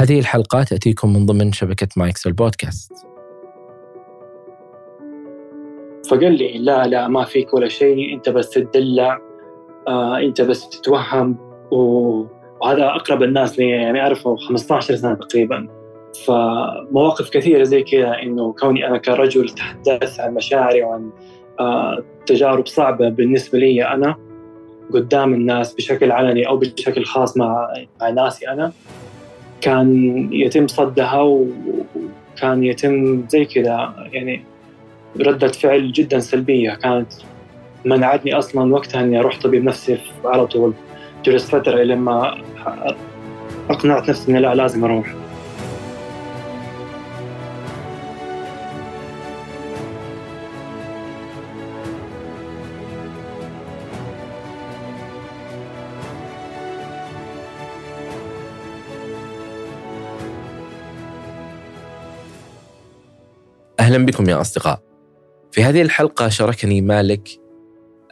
هذه الحلقة تأتيكم من ضمن شبكة مايكس البودكاست فقال لي لا لا ما فيك ولا شيء أنت بس تدلع آه أنت بس تتوهم. وهذا أقرب الناس لي يعني أعرفه 15 سنة تقريبا. فمواقف كثيرة زي كذا إنه كوني أنا كرجل تحدث عن مشاعري وعن آه تجارب صعبة بالنسبة لي أنا قدام الناس بشكل علني أو بشكل خاص مع مع ناسي أنا كان يتم صدها وكان يتم زي كذا يعني ردة فعل جدا سلبية. كانت منعتني أصلا وقتها إني أروح طبيب نفسي على طول. جلست فترة لما أقنعت نفسي إني لا لازم أروح. أهلا بكم يا أصدقاء. في هذه الحلقة شاركني مالك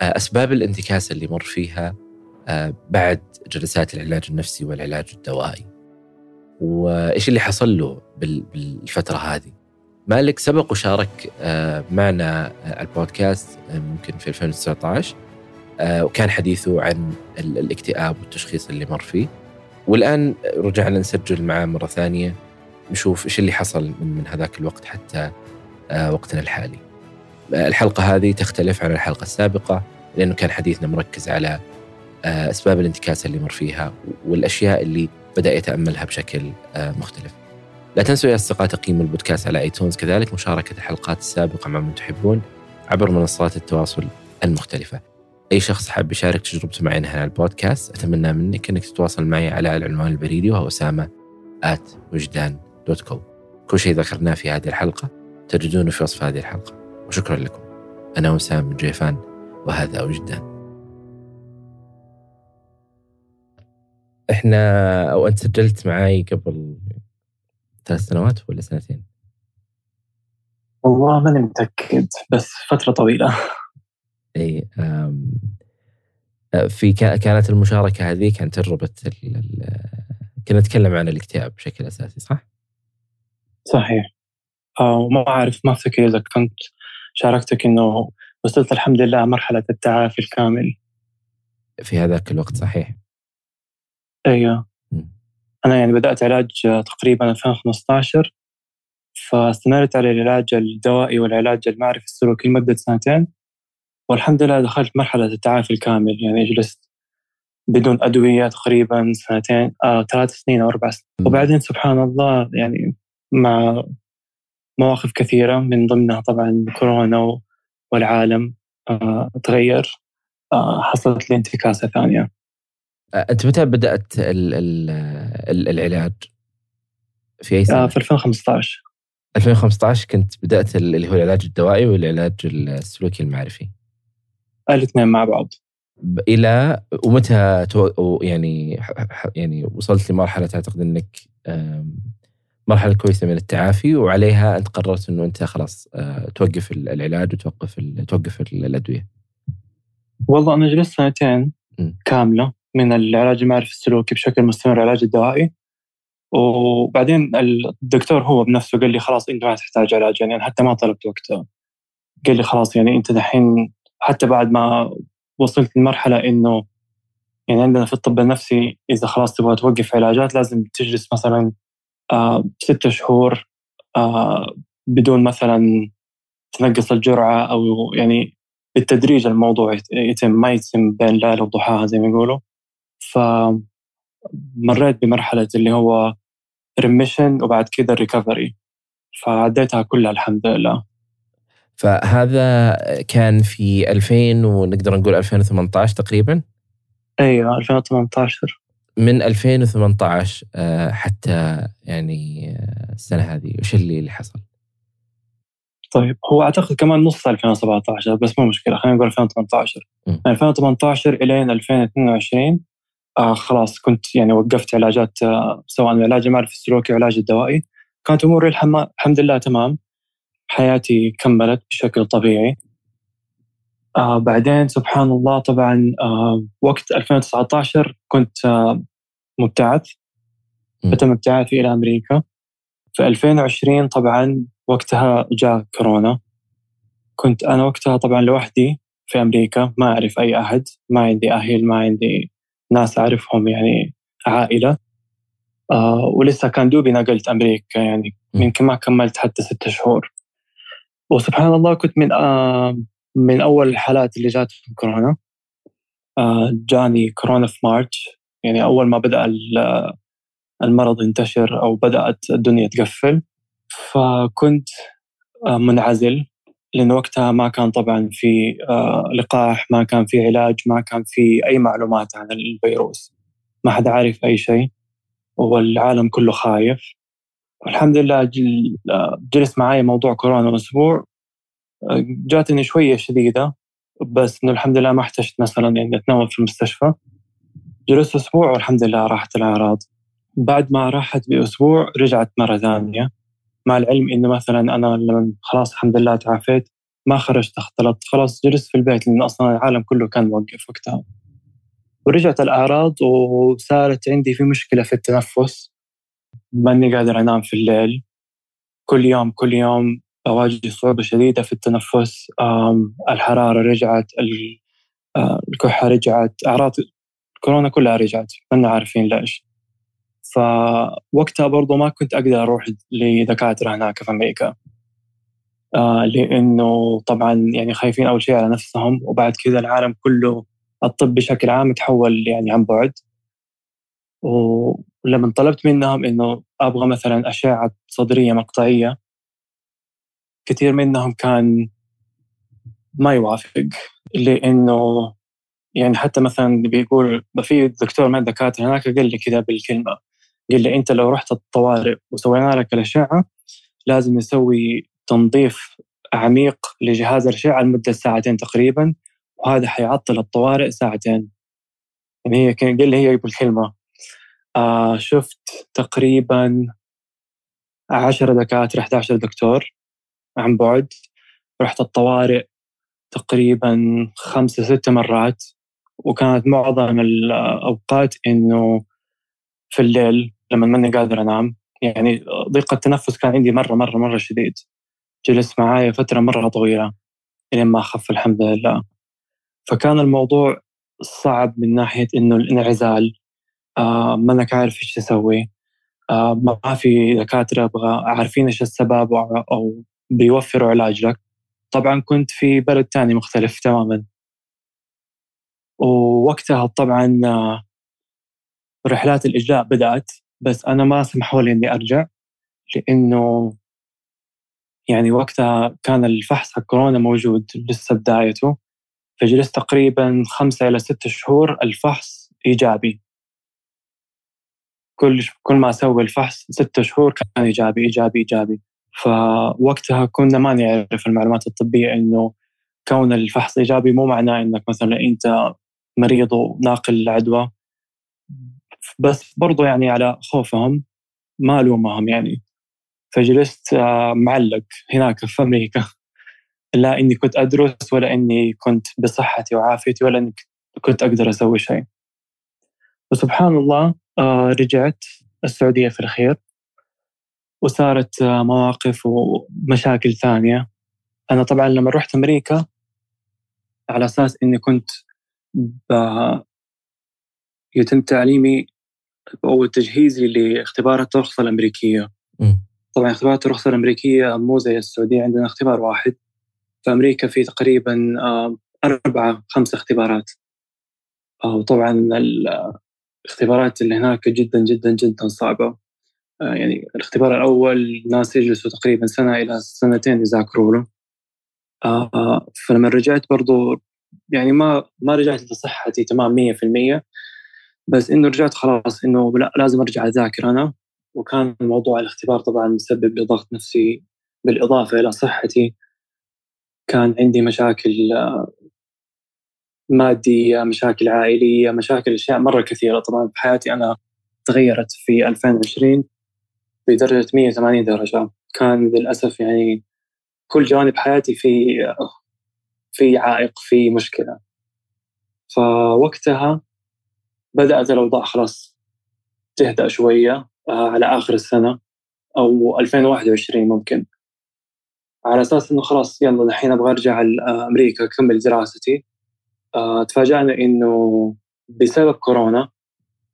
آه، أسباب الانتكاسة اللي مر فيها آه، بعد جلسات العلاج النفسي والعلاج الدوائي. وإيش اللي حصل له بالفترة هذه؟ مالك سبق وشارك آه، معنا البودكاست ممكن في 2019 وكان حديثه عن الاكتئاب والتشخيص اللي مر فيه. والآن رجعنا نسجل معاه مرة ثانية نشوف إيش اللي حصل من هذاك الوقت حتى وقتنا الحالي. الحلقة هذه تختلف عن الحلقة السابقة لأنه كان حديثنا مركز على آه، أسباب الانتكاسة اللي مر فيها والأشياء اللي بدأ يتأملها بشكل آه، مختلف. لا تنسوا يا أصدقاء تقييم البودكاست على ايتونز كذلك مشاركة الحلقات السابقة مع من تحبون عبر منصات التواصل المختلفة. أي شخص حاب يشارك تجربته معي هنا على البودكاست أتمنى منك أنك تتواصل معي على العنوان البريدي وهو أسامة at وجدان dot com كل شيء ذكرناه في هذه الحلقة. تجدونه في وصف هذه الحلقة. وشكرا لكم. أنا وسام جيفان وهذا وجدان. إحنا أو أنت سجلت معي قبل ثلاث سنوات ولا سنتين؟ والله ماني متأكد بس فترة طويلة. إي في كانت المشاركة هذه كانت تجربة كنا نتكلم عن الاكتئاب بشكل أساسي صح؟ صحيح. وما أعرف ما أفتكر إذا كنت شاركتك إنه وصلت الحمد لله مرحلة التعافي الكامل. في هذاك الوقت صحيح. أيوه. أنا يعني بدأت علاج تقريبا 2015 فاستمرت على العلاج الدوائي والعلاج المعرفي السلوكي لمدة سنتين والحمد لله دخلت مرحلة التعافي الكامل. يعني جلست بدون أدوية تقريبا سنتين آه، ثلاث سنين أو أربع سنين. وبعدين سبحان الله يعني مع مواقف كثيرة من ضمنها طبعا كورونا والعالم آه، تغير آه، حصلت لي انتكاسة ثانية آه، أنت متى بدأت العلاج؟ في أي سنة؟ في 2015 2015 كنت بدأت اللي هو العلاج الدوائي والعلاج السلوكي المعرفي الاثنين مع بعض إلى ومتى يعني يعني وصلت لمرحلة تعتقد إنك مرحلة كويسة من التعافي وعليها أنت قررت إنه أنت خلاص آه، توقف العلاج وتوقف توقف الأدوية. والله أنا جلست سنتين كاملة من العلاج المعرفي السلوكي بشكل مستمر العلاج الدوائي. وبعدين الدكتور هو بنفسه قال لي خلاص أنت ما تحتاج علاج يعني حتى ما طلبت وقتها قال لي خلاص يعني أنت دحين حتى بعد ما وصلت لمرحلة إنه يعني عندنا في الطب النفسي إذا خلاص تبغى توقف علاجات لازم تجلس مثلا ستة شهور آه بدون مثلا تنقص الجرعة أو يعني بالتدريج الموضوع يتم ما يتم بين ليلة وضحاها زي ما يقولوا. فمريت بمرحلة اللي هو remission وبعد كذا ال recovery فعديتها كلها الحمد لله. فهذا كان في 2000 ونقدر نقول 2018 تقريبا؟ أيوه 2018 من 2018 آه، حتى يعني آه، السنة هذه. وش اللي اللي حصل؟ طيب هو أعتقد كمان نص 2017 بس مو مشكلة خلينا نقول 2018 م. 2018 إلين 2022 آه خلاص كنت يعني وقفت علاجات آه سواء العلاج المعرفي السلوكي والعلاج الدوائي. كانت أموري الحمد لله تمام. حياتي كملت بشكل طبيعي. آه بعدين سبحان الله طبعا آه وقت 2019 كنت آه مبتعث. فتم ابتعاثي إلى أمريكا. في 2020 طبعا وقتها جاء كورونا. كنت أنا وقتها طبعا لوحدي في أمريكا ما أعرف أي أحد ما عندي أهل ما عندي ناس أعرفهم يعني عائلة. آه ولسه كان دوبي نقلت أمريكا يعني يمكن ما كملت حتى ستة شهور. وسبحان الله كنت من آه من أول الحالات اللي جات في كورونا آه جاني كورونا في مارش يعني أول ما بدأ المرض ينتشر أو بدأت الدنيا تقفل فكنت آه، منعزل. لأن وقتها ما كان طبعا في آه، لقاح ما كان في علاج ما كان في أي معلومات عن الفيروس. ما حدا عارف أي شيء. والعالم كله خايف. الحمد لله جلس معي موضوع كورونا أسبوع. جاتني شوية شديدة بس إنه الحمد لله ما احتجت مثلا إني أتناول في المستشفى. جلست أسبوع والحمد لله راحت الأعراض. بعد ما راحت بأسبوع رجعت مرة ثانية مع العلم إنه مثلا أنا لما خلاص الحمد لله تعافيت ما خرجت اختلطت خلاص جلست في البيت لأن أصلا العالم كله كان موقف وقتها. ورجعت الأعراض وصارت عندي في مشكلة في التنفس ماني قادر أنام في الليل. كل يوم كل يوم أواجه صعوبة شديدة في التنفس الحرارة رجعت آه، الكحة رجعت أعراض كورونا كلها رجعت ما عارفين ليش. فوقتها برضو ما كنت أقدر أروح لدكاترة هناك في أمريكا. آه لأنه طبعا يعني خايفين أول شيء على نفسهم وبعد كذا العالم كله الطب بشكل عام تحول يعني عن بعد. ولما طلبت منهم إنه أبغى مثلا أشعة صدرية مقطعية كثير منهم كان ما يوافق لأنه يعني حتى مثلا بيقول في دكتور من الدكاتره هناك قال لي كذا بالكلمة قال لي أنت لو رحت الطوارئ وسوينا لك الأشعة لازم نسوي تنظيف عميق لجهاز الأشعة لمدة ساعتين تقريبا وهذا حيعطل الطوارئ ساعتين. يعني هي قال لي هي بالكلمة. آه شفت تقريبا 10 دكاترة 11 دكتور. عن بعد. رحت الطوارئ تقريبا خمسة ستة مرات وكانت معظم الأوقات إنه في الليل لما ماني قادر أنام. يعني ضيق التنفس كان عندي مرة مرة مرة شديد. جلس معايا فترة مرة طويلة لين ما خف الحمد لله. فكان الموضوع صعب من ناحية إنه الانعزال. آه ما انك عارف إيش تسوي آه ما في دكاترة أبغى عارفين إيش السبب أو بيوفروا علاج لك طبعا كنت في بلد ثاني مختلف تماما. ووقتها طبعا آه، رحلات الإجلاء بدأت بس أنا ما سمحوا لي إني أرجع لأنه يعني وقتها كان الفحص حق كورونا موجود لسه بدايته. فجلست تقريبا خمسة إلى ستة شهور الفحص إيجابي. كل كل ما أسوي الفحص ستة شهور كان إيجابي إيجابي إيجابي. فوقتها كنا ما نعرف المعلومات الطبية إنه كون الفحص إيجابي مو معناه إنك مثلا أنت مريض وناقل العدوى. بس برضو يعني على خوفهم ما ألومهم يعني. فجلست آه، معلق هناك في أمريكا. لا إني كنت أدرس ولا إني كنت بصحتي وعافيتي ولا إني كنت أقدر أسوي شيء. وسبحان الله آه، رجعت السعودية في الخير. وصارت آه، مواقف ومشاكل ثانية أنا طبعا لما رحت أمريكا على أساس إني كنت يتم تعليمي أو تجهيزي لاختبارات الرخصه الأمريكية. م. طبعا اختبارات الرخصه الأمريكية مو زي السعودية عندنا اختبار واحد. في أمريكا في تقريبا آه، أربعة خمسه اختبارات. آه، وطبعا الاختبارات اللي هناك جدا جدا جدا صعبة. آه، يعني الاختبار الأول ناس يجلسوا تقريبا سنة إلى سنتين يذاكروا له. فلما رجعت برضو يعني ما ما رجعت لصحتي تمام 100% بس إنه رجعت خلاص إنه لا لازم أرجع أذاكر أنا. وكان موضوع الاختبار طبعا مسبب لي ضغط نفسي بالإضافة إلى صحتي. كان عندي مشاكل آه، مادية مشاكل عائلية مشاكل أشياء مرة كثيرة. طبعا في حياتي أنا تغيرت في 2020 بدرجة 180 درجة. كان للأسف يعني كل جوانب حياتي في في عائق في مشكلة. فوقتها بدأت الأوضاع خلاص تهدأ شوية على آخر السنة أو 2021 ممكن. على أساس إنه خلاص يلا الحين أبغى أرجع لامريكا أكمل دراستي. تفاجأنا إنه بسبب كورونا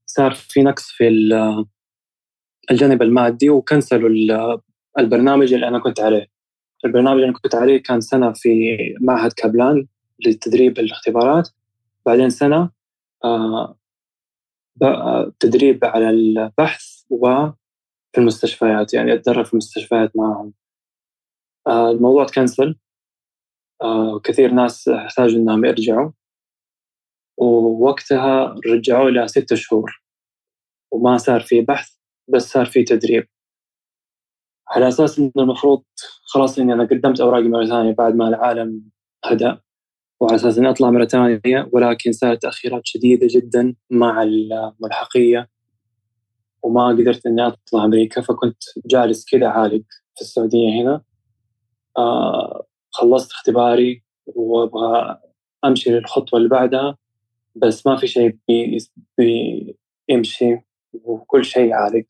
صار في نقص في الجانب المادي وكنسلوا البرنامج اللي أنا كنت عليه. البرنامج اللي أنا كنت عليه كان سنة في معهد كابلان لتدريب الاختبارات. بعدين سنة آه، تدريب على البحث وفي المستشفيات يعني أتدرب في المستشفيات معهم. آه، الموضوع تكنسل آه، كثير ناس احتاجوا إنهم يرجعوا. ووقتها رجعوا لها ستة شهور. وما صار في بحث. بس صار في تدريب. على أساس إنه المفروض خلاص إني أنا قدمت أوراقي مرة ثانية بعد ما العالم هدأ وعلى أساس إني أطلع مرة ثانية ولكن صارت تأخيرات شديدة جدا مع الملحقية وما قدرت إني أطلع أمريكا فكنت جالس كذا عالق في السعودية هنا. آه خلصت اختباري وأبغى أمشي للخطوة اللي بعدها بس ما في شيء بيمشي وكل شيء عالق.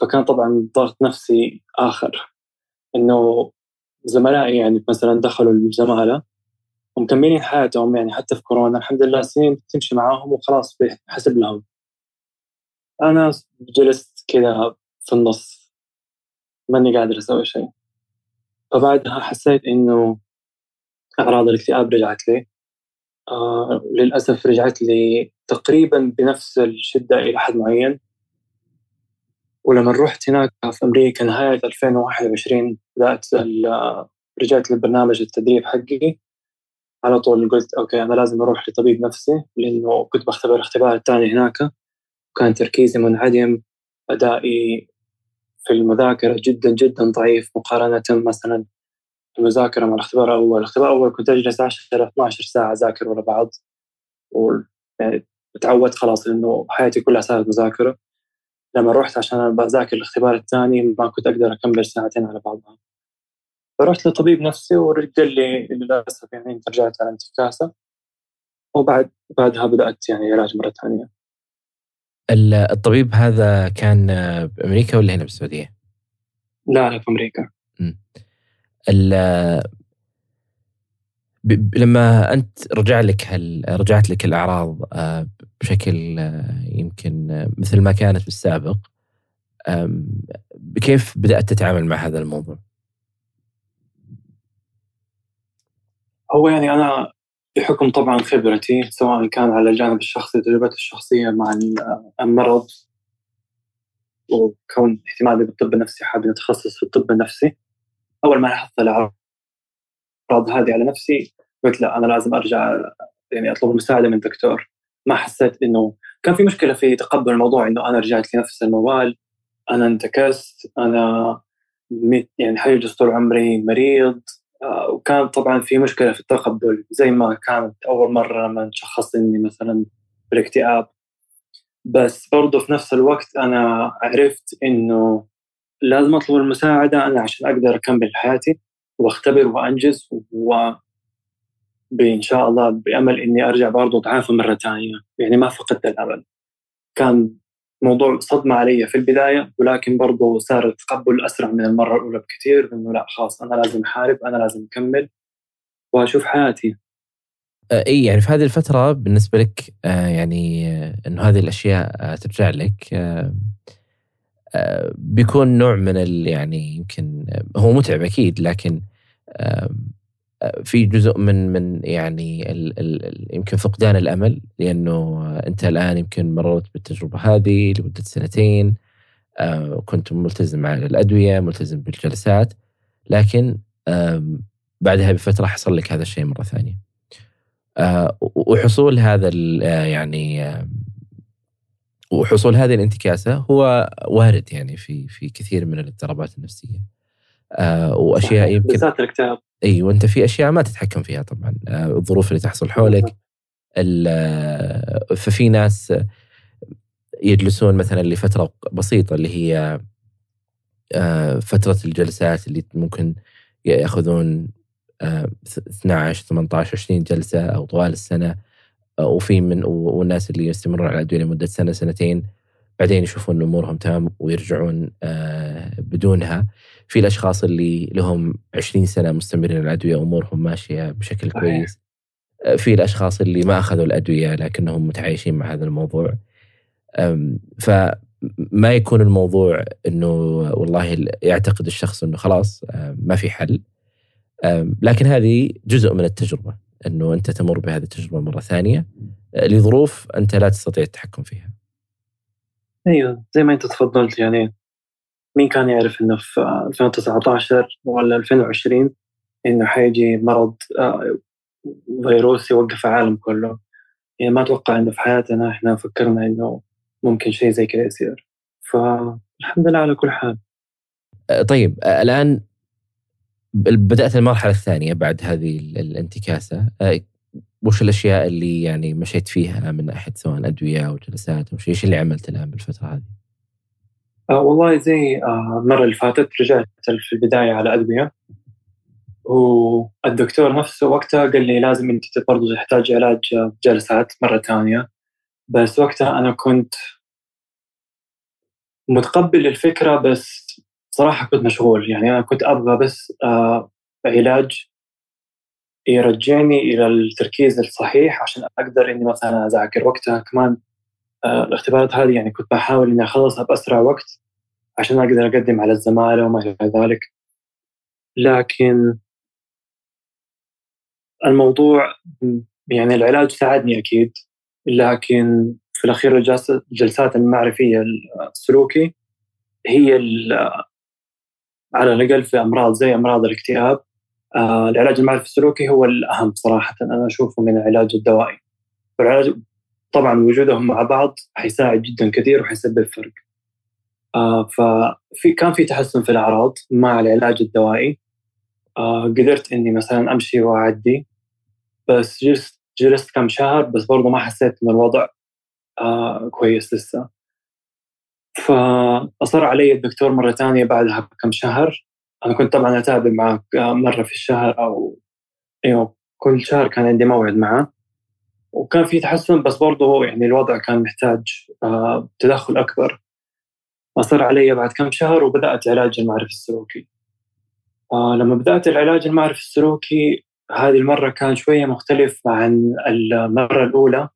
فكان طبعا ضغط نفسي آخر. إنه زملائي يعني مثلا دخلوا الزمالة ومكملين حياتهم يعني حتى في كورونا. الحمد لله سنين تمشي معاهم وخلاص بحسب لهم. أنا جلست كذا في النص. ماني قادر أسوي شيء. فبعدها حسيت إنه أعراض الاكتئاب رجعت لي. آه للأسف رجعت لي تقريبا بنفس الشدة إلى حد معين. ولما رحت هناك في أمريكا نهاية 2021 بدأت رجعت لبرنامج التدريب حقي. على طول قلت أوكي أنا لازم أروح لطبيب نفسي لأنه كنت بختبر اختبار الثاني هناك. وكان تركيزي منعدم أدائي في المذاكرة جدا جدا ضعيف مقارنة مثلا المذاكرة مع الاختبار الأول الاختبار الأول كنت أجلس 10 12 ساعة أذاكر ورا بعض. و يعني تعودت خلاص إنه حياتي كلها صارت مذاكرة. لما رحت عشان بذاكر الاختبار الثاني ما كنت أقدر أكمل ساعتين على بعضها. فرحت لطبيب نفسي وقال لي للاسف يعني إنت رجعت على انتكاسة. وبعد بعدها بدأت يعني علاج مرة ثانية. الطبيب هذا كان بأمريكا ولا هنا بالسعودية؟ لا لا في أمريكا. لما أنت رجع لك هل رجعت لك الأعراض آه، بشكل آه، يمكن آه، مثل ما كانت بالسابق كيف بدأت تتعامل مع هذا الموضوع؟ هو يعني أنا بحكم طبعا خبرتي سواء كان على الجانب الشخصي تجربتي الشخصية مع المرض وكون اهتمامي بالطب النفسي حابب أتخصص في الطب النفسي أول ما لاحظت الاعراض هذه على نفسي قلت لا أنا لازم أرجع يعني أطلب المساعدة من دكتور ما حسيت إنه كان في مشكلة في تقبل الموضوع إنه أنا رجعت لنفس الموال أنا انتكست أنا يعني حيجلس طول عمري مريض. آه، وكان طبعا في مشكلة في التقبل زي ما كانت أول مرة لما شخصت إني مثلا بالاكتئاب. بس برضه في نفس الوقت أنا عرفت إنه لازم اطلب المساعدة أنا عشان أقدر أكمل حياتي وأختبر وأنجز و بإن شاء الله بأمل إني أرجع برضو أتعافى مرة ثانية. يعني ما فقدت الأمل. كان موضوع صدمة علي في البداية ولكن برضو صار التقبل أسرع من المرة الأولى بكثير إنه لا خلاص أنا لازم أحارب أنا لازم أكمل وأشوف حياتي. آه، إي يعني في هذه الفترة بالنسبة لك آه، يعني آه، إنه هذه الأشياء ترجع لك بيكون نوع من يعني يمكن هو متعب أكيد لكن في جزء من من يعني ال ال يمكن فقدان الأمل لأنه أنت الآن يمكن مررت بالتجربة هذه لمدة سنتين وكنت ملتزم على الأدوية ملتزم بالجلسات لكن بعدها بفترة حصل لك هذا الشيء مرة ثانية. وحصول هذا يعني وحصول هذه الانتكاسة هو وارد يعني في في كثير من الاضطرابات النفسية. وأشياء يمكن بالذات الاكتئاب إي وأنت في أشياء ما تتحكم فيها طبعا. آه، الظروف اللي تحصل حولك ففي ناس يجلسون مثلا لفترة بسيطة اللي هي آه، فترة الجلسات اللي ممكن يأخذون 12 18 20 جلسة أو طوال السنة. وفي من والناس اللي يستمرون على الأدوية لمدة سنة سنتين بعدين يشوفون أمورهم تمام ويرجعون آه، بدونها. في الأشخاص اللي لهم 20 سنة مستمرين على الأدوية امورهم ماشية بشكل كويس. آه، في الأشخاص اللي ما أخذوا الأدوية لكنهم متعايشين مع هذا الموضوع. فما يكون الموضوع إنه والله يعتقد الشخص إنه خلاص آه، ما في حل. لكن هذه جزء من التجربة. إنه أنت تمر بهذه التجربة مرة ثانية لظروف أنت لا تستطيع التحكم فيها. أيوه زي ما أنت تفضلت يعني مين كان يعرف إنه في 2019 ولا 2020 إنه حيجي مرض آه، فيروسي يوقف العالم كله؟ يعني ما أتوقع إنه في حياتنا إحنا فكرنا إنه ممكن شيء زي كذا يصير. فالحمد لله على كل حال. آه، طيب آه، الآن بدأت المرحلة الثانية بعد هذه الانتكاسة. وش الأشياء اللي يعني مشيت فيها من ناحية سواء أدوية أو جلسات أو شيء؟ إيش اللي عملت الآن بالفترة هذه؟ آه والله زي آه المرة اللي فاتت رجعت في البداية على أدوية. والدكتور نفسه وقتها قال لي لازم أنت برضه تحتاج علاج جلسات مرة ثانية. بس وقتها أنا كنت متقبل الفكرة بس صراحة كنت مشغول. يعني أنا كنت أبغى بس آه علاج يرجعني إلى التركيز الصحيح عشان أقدر إني مثلا أذاكر وقتها كمان. آه الاختبارات هذه يعني كنت بحاول إني أخلصها بأسرع وقت عشان أقدر أقدم على الزمالة وما إلى ذلك. لكن الموضوع يعني العلاج ساعدني أكيد لكن في الأخير الجلسات المعرفية السلوكي هي على الأقل في أمراض زي أمراض الاكتئاب آه العلاج المعرفي السلوكي هو الأهم صراحة. أنا أشوفه من العلاج الدوائي. والعلاج طبعا وجودهم مع بعض حيساعد جدا كثير وحيسبب فرق. آه ففي كان في تحسن في الأعراض مع العلاج الدوائي. آه قدرت إني مثلا أمشي وأعدي بس جلست جلست كم شهر بس برضه ما حسيت إن الوضع كويس لسه. فأصر علي الدكتور مرة ثانية بعدها بكم شهر. أنا كنت طبعا أتابع معه مرة في الشهر أو أيوه كل شهر كان عندي موعد معه. وكان في تحسن بس برضه يعني الوضع كان محتاج آه، تدخل أكبر. أصر علي بعد كم شهر وبدأت علاج المعرفي السلوكي. آه، لما بدأت العلاج المعرفي السلوكي هذه المرة كان شوية مختلف عن المرة الأولى.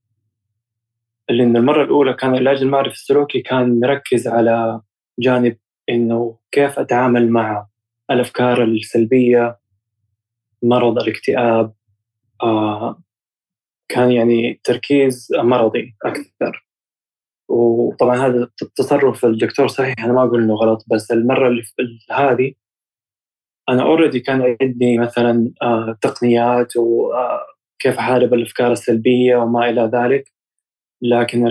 لأن المرة الأولى كان العلاج المعرفي السلوكي كان مركز على جانب إنه كيف أتعامل مع الأفكار السلبية مرض الاكتئاب آه كان يعني تركيز مرضي أكثر. وطبعا هذا التصرف الدكتور صحيح أنا ما أقول إنه غلط بس اللي هذه أنا اوريدي كان عندي مثلا آه تقنيات وكيف آه، أحارب الأفكار السلبية وما إلى ذلك. لكن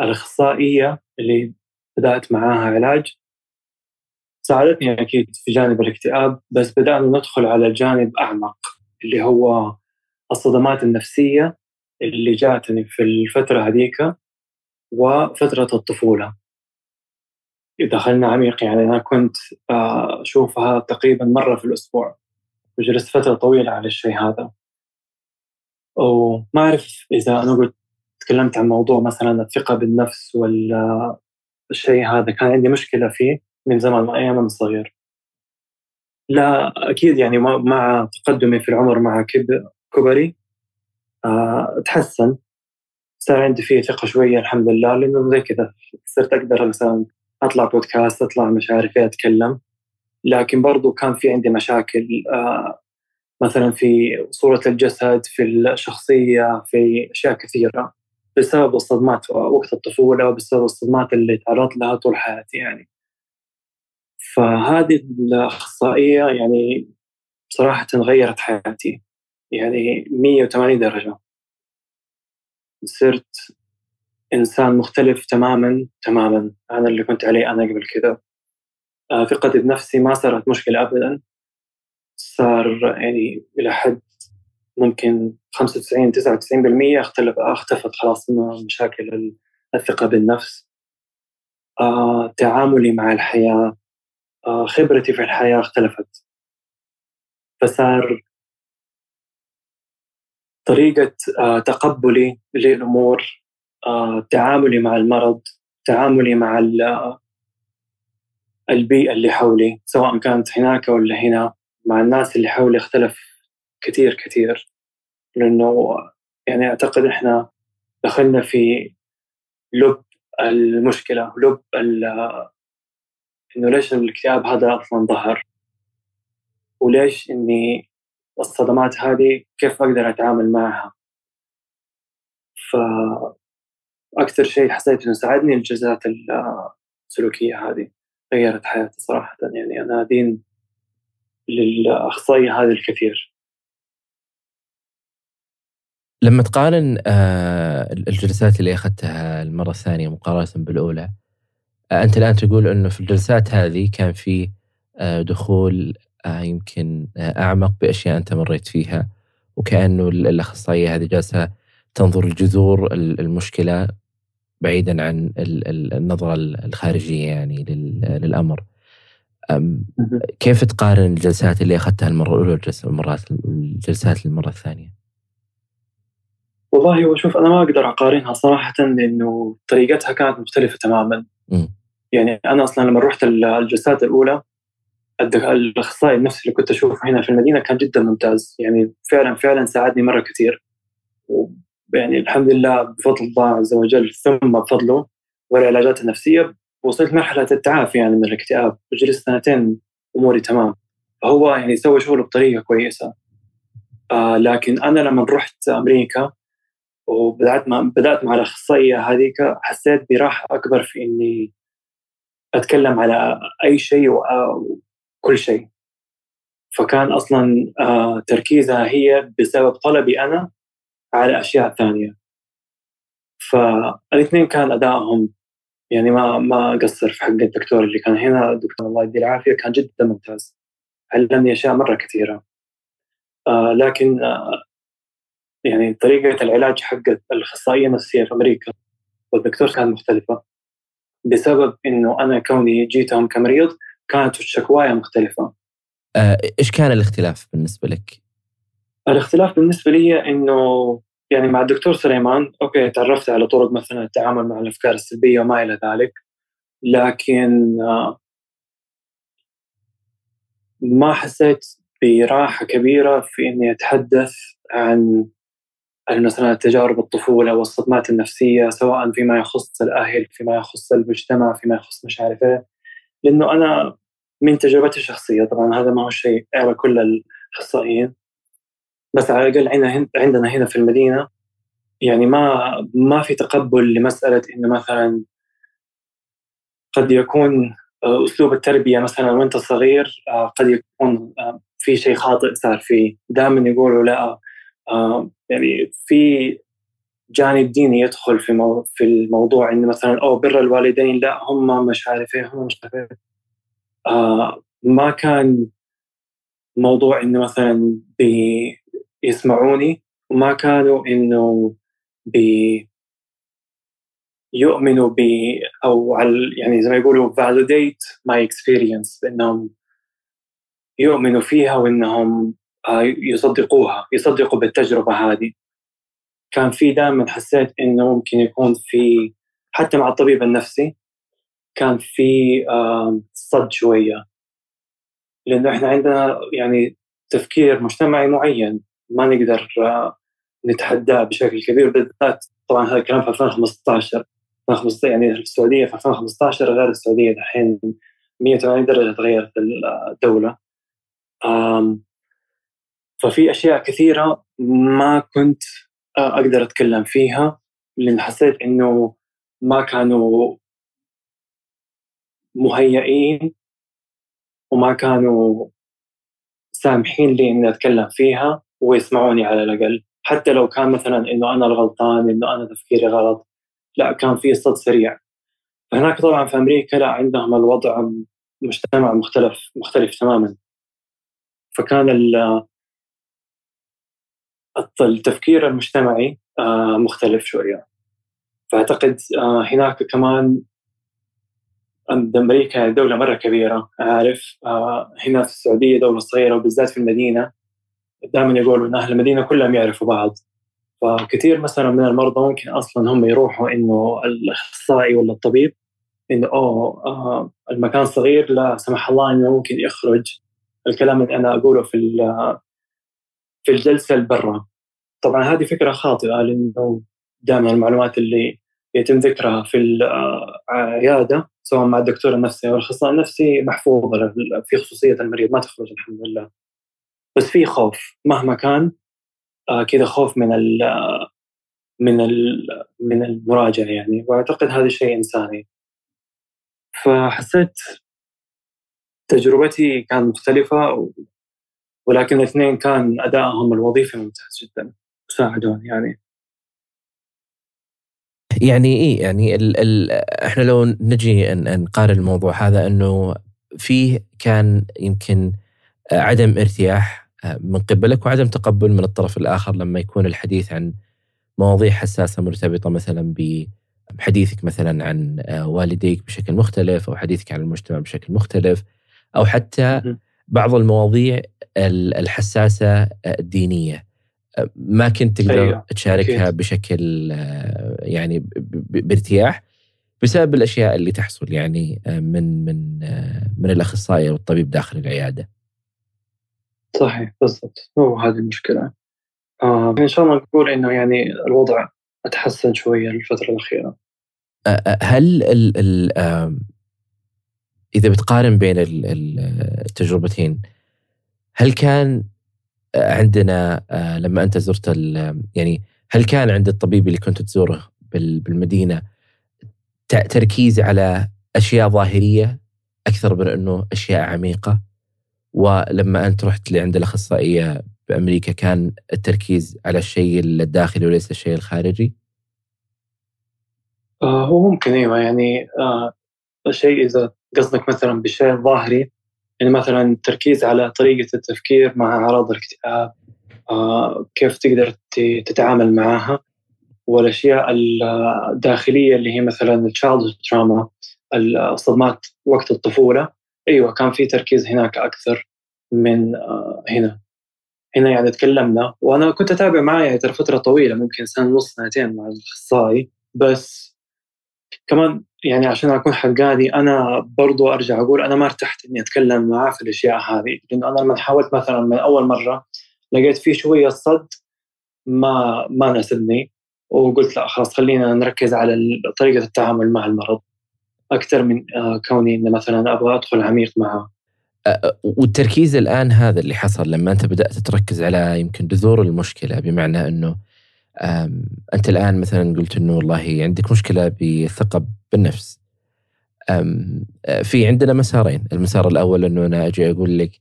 الأخصائية اللي بدأت معاها علاج ساعدتني أكيد في جانب الاكتئاب بس بدأنا ندخل على جانب أعمق اللي هو الصدمات النفسية اللي جاتني في الفترة هذيك وفترة الطفولة. دخلنا عميق يعني أنا كنت آه، أشوفها تقريبا مرة في الأسبوع. وجلست فترة طويلة على الشيء هذا. وما أعرف إذا أنا قلت تكلمت عن موضوع مثلا الثقة بالنفس ولا الشيء هذا كان عندي مشكلة فيه من زمان من أيام صغير. لا أكيد يعني مع تقدمي في العمر مع كبري أه تحسن. صار عندي فيه ثقة شوية الحمد لله لأنه زي كذا صرت أقدر مثلا أطلع بودكاست أطلع مش عارف إيه أتكلم. لكن برضو كان في عندي مشاكل أه مثلا في صورة الجسد في الشخصية في أشياء كثيرة. بسبب الصدمات وقت الطفولة وبسبب الصدمات اللي تعرضت لها طول حياتي يعني. فهذه الأخصائية يعني بصراحة غيرت حياتي يعني 180 درجة. صرت إنسان مختلف تماما تماما. عن اللي كنت عليه أنا قبل كذا آه، ثقتي بنفسي ما صارت مشكلة أبدا. صار يعني إلى حد ممكن 95 99% اختلف اختفت خلاص مشاكل الثقة بالنفس. آه، تعاملي مع الحياة آه، خبرتي في الحياة اختلفت. فصار طريقة آه، تقبلي للأمور آه، تعاملي مع المرض تعاملي مع البيئة اللي حولي سواء كانت هناك ولا هنا مع الناس اللي حولي اختلف كثير كثير لأنه يعني أعتقد إحنا دخلنا في لب المشكلة لب إنه ليش الاكتئاب هذا أصلا ظهر؟ وليش إني الصدمات هذه كيف أقدر أتعامل معها؟ فأكثر شيء حسيت إنه ساعدني الجلسات السلوكية هذه غيرت حياتي صراحة يعني أنا دين للأخصائية هذه الكثير. لما تقارن آه، الجلسات اللي أخذتها المرة الثانية مقارنة بالأولى آه، أنت الآن تقول أنه في الجلسات هذه كان في آه، دخول يمكن أعمق بأشياء أنت مريت فيها وكأنه الأخصائية هذه جالسة تنظر لجذور المشكلة بعيدا عن النظرة الخارجية يعني للأمر كيف تقارن الجلسات اللي أخذتها المرة الأولى والمرات الجلسات المرة الثانية؟ والله هو شوف أنا ما أقدر أقارنها صراحة لأنه طريقتها كانت مختلفة تماما. م. يعني أنا أصلا لما رحت الجلسات الأولى الأخصائي النفسي اللي كنت أشوفه هنا في المدينة كان جدا ممتاز. يعني فعلا فعلا ساعدني مرة كثير. يعني الحمد لله بفضل الله عز وجل ثم بفضله والعلاجات النفسية وصلت مرحلة التعافي يعني من الاكتئاب. وجلست سنتين أموري تمام. فهو يعني سوى شغله بطريقة كويسة. آه لكن أنا لما رحت أمريكا وبدأت مع بدأت مع الأخصائية هذيك حسيت براحة أكبر في إني أتكلم على أي شيء وكل شيء. فكان أصلا آه تركيزها هي بسبب طلبي أنا على أشياء ثانية. فالاثنين كان أدائهم يعني ما ما قصر في حق الدكتور اللي كان هنا الدكتور الله يديه العافية كان جدا ممتاز. علمني أشياء مرة كثيرة. آه لكن آه يعني طريقة العلاج حقت الأخصائية النفسية في أمريكا والدكتور كانت مختلفة بسبب إنه أنا كوني جيتهم كمريض كانت الشكواية مختلفة آه، إيش كان الاختلاف بالنسبة لك؟ الاختلاف بالنسبة لي إنه يعني مع الدكتور سليمان أوكي تعرفت على طرق مثلا التعامل مع الأفكار السلبية وما إلى ذلك لكن آه، ما حسيت براحة كبيرة في إني أتحدث عن مثلا تجارب الطفولة والصدمات النفسية سواء فيما يخص الأهل فيما يخص المجتمع فيما يخص مش عارف إيه. لأنه أنا من تجربتي الشخصية طبعا هذا ما هو شيء على كل الاخصائيين بس على الأقل عندنا هنا في المدينة يعني ما ما في تقبل لمسألة إنه مثلا قد يكون آه، أسلوب التربية مثلا وأنت صغير آه، قد يكون آه، في شيء خاطئ صار فيه. دائما يقولوا لا يعني في جانب ديني يدخل في مو في الموضوع انه مثلا أو بر الوالدين. لا هم مش عارف إيه هم مش عارف إيه ما كان موضوع انه مثلا يسمعوني وما كانوا إنه بي يؤمنوا ب أو على يعني زي ما يقولوا validate my experience بإنهم يؤمنوا فيها وإنهم آه، يصدقوها يصدقوا بالتجربة هذه. كان في دائما حسيت إنه ممكن يكون في حتى مع الطبيب النفسي كان في صد شوية. لأنه إحنا عندنا يعني تفكير مجتمعي معين ما نقدر آه، نتحداه بشكل كبير. بالذات طبعا هذا الكلام في 2015 يعني في السعودية في 2015 غير السعودية الحين 180 درجة تغيرت الدولة. ففي أشياء كثيرة ما كنت آه، أقدر أتكلم فيها لأن حسيت إنه ما كانوا مهيئين وما كانوا سامحين لي إني أتكلم فيها ويسمعوني على الأقل. حتى لو كان مثلا إنه أنا الغلطان إنه أنا تفكيري غلط لا كان في صد سريع. فهناك طبعا في أمريكا لا عندهم الوضع مجتمع مختلف مختلف تماما. فكان التفكير المجتمعي آه، مختلف شوية. فأعتقد آه، هناك كمان أمريكا دولة مرة كبيرة عارف آه، هنا في السعودية دولة صغيرة وبالذات في المدينة دائما يقولوا إن أهل المدينة كلهم يعرفوا بعض. فكثير مثلا من المرضى ممكن أصلا هم يروحوا إنه الأخصائي ولا الطبيب إنه أوه آه المكان صغير لا سمح الله إنه ممكن يخرج. الكلام اللي أنا أقوله في في الجلسة البرة. طبعا هذه فكرة خاطئة لأنه دائما المعلومات اللي يتم ذكرها في العياده سواء مع الدكتور النفسي أو الأخصائي النفسي محفوظة في خصوصية المريض ما تخرج الحمد لله. بس في خوف. مهما كان آه، كذا خوف من ال من ال من المراجعة يعني. وأعتقد هذا شيء إنساني. فحسيت تجربتي كانت مختلفة ولكن الاثنين كان أدائهم الوظيفي ممتاز جدا. ساعدوني يعني. يعني إيه يعني ال ال إحنا لو نجي نقارن الموضوع هذا إنه فيه كان يمكن عدم ارتياح من قبلك وعدم تقبل من الطرف الآخر لما يكون الحديث عن مواضيع حساسة مرتبطة مثلا بحديثك مثلا عن والديك بشكل مختلف أو حديثك عن المجتمع بشكل مختلف أو حتى بعض المواضيع الحساسة الدينية ما كنت تقدر أيوه. تشاركها أكيد. بشكل يعني بارتياح بسبب الأشياء اللي تحصل يعني من من من الاخصائي أو الطبيب داخل العيادة. صحيح بالضبط هو هذه المشكلة. آه إن شاء الله نقول إنه يعني الوضع أتحسن شوية الفترة الأخيرة. هل ال ال إذا بتقارن بين التجربتين هل كان عندنا آه، لما أنت زرت يعني هل كان عند الطبيب اللي كنت تزوره بالمدينة تركيز على أشياء ظاهرية أكثر من إنه أشياء عميقة ولما أنت رحت لعند الأخصائية بأمريكا كان التركيز على الشيء الداخلي وليس الشيء الخارجي؟ آه هو ممكن أيوه يعني آه شيء إذا قصدك مثلا بالشيء الظاهري يعني مثلا التركيز على طريقة التفكير مع أعراض الاكتئاب آه كيف تقدر تتعامل معها والأشياء الداخلية اللي هي مثلا التشايلد تراما الصدمات وقت الطفولة. أيوة كان في تركيز هناك أكثر من آه هنا. هنا يعني تكلمنا وأنا كنت أتابع معاه يعني ترى فترة طويلة ممكن سنة ونص سنتين مع الأخصائي بس كمان يعني عشان أكون حقاني أنا برضو أرجع أقول أنا ما ارتحت إني أتكلم معاه في الأشياء هذه. لأنه أنا لما حاولت مثلا من أول مرة لقيت في شوية صد ما ما ناسبني وقلت لا خلاص خلينا نركز على طريقة التعامل مع المرض أكثر من آه، كوني ان مثلا أبغى أدخل عميق معه. والتركيز الآن هذا اللي حصل لما أنت بدأت تركز على يمكن جذور المشكلة بمعنى إنه أنت الآن مثلا قلت إنه والله عندك مشكلة بالثقه بالنفس. في عندنا مسارين. المسار الأول إنه أنا أجي أقول لك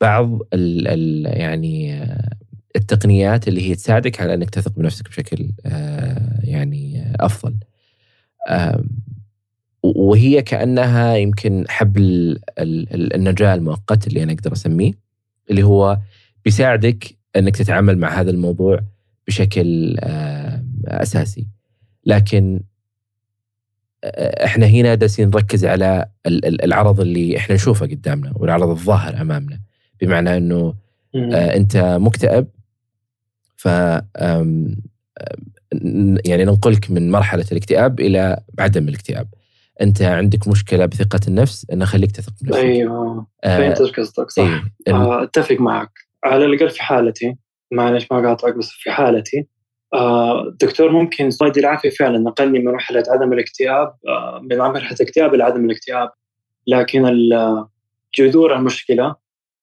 بعض ال ال يعني التقنيات اللي هي تساعدك على إنك تثق بنفسك بشكل يعني أفضل. وهي كأنها يمكن حبل النجاة المؤقت اللي أنا أقدر أسميه اللي هو بيساعدك إنك تتعامل مع هذا الموضوع بشكل أساسي. لكن إحنا هنا جالسين نركز على العرض اللي إحنا نشوفه قدامنا والعرض الظاهر أمامنا. بمعنى إنه أنت مكتئب ف يعني ننقلك من مرحلة الاكتئاب إلى عدم الاكتئاب. أنت عندك مشكلة بثقة النفس إنه خليك تثق بنفسك. أيوه. فهمت قصدك صح. إيه. آه، أتفق معك. على الأقل في حالتي معلش ما قاطعك بس في حالتي آه، ممكن الله يدي العافية فعلا نقلني من مرحله عدم الاكتئاب آه، من مرحله الاكتئاب إلى عدم الاكتئاب لكن جذور المشكلة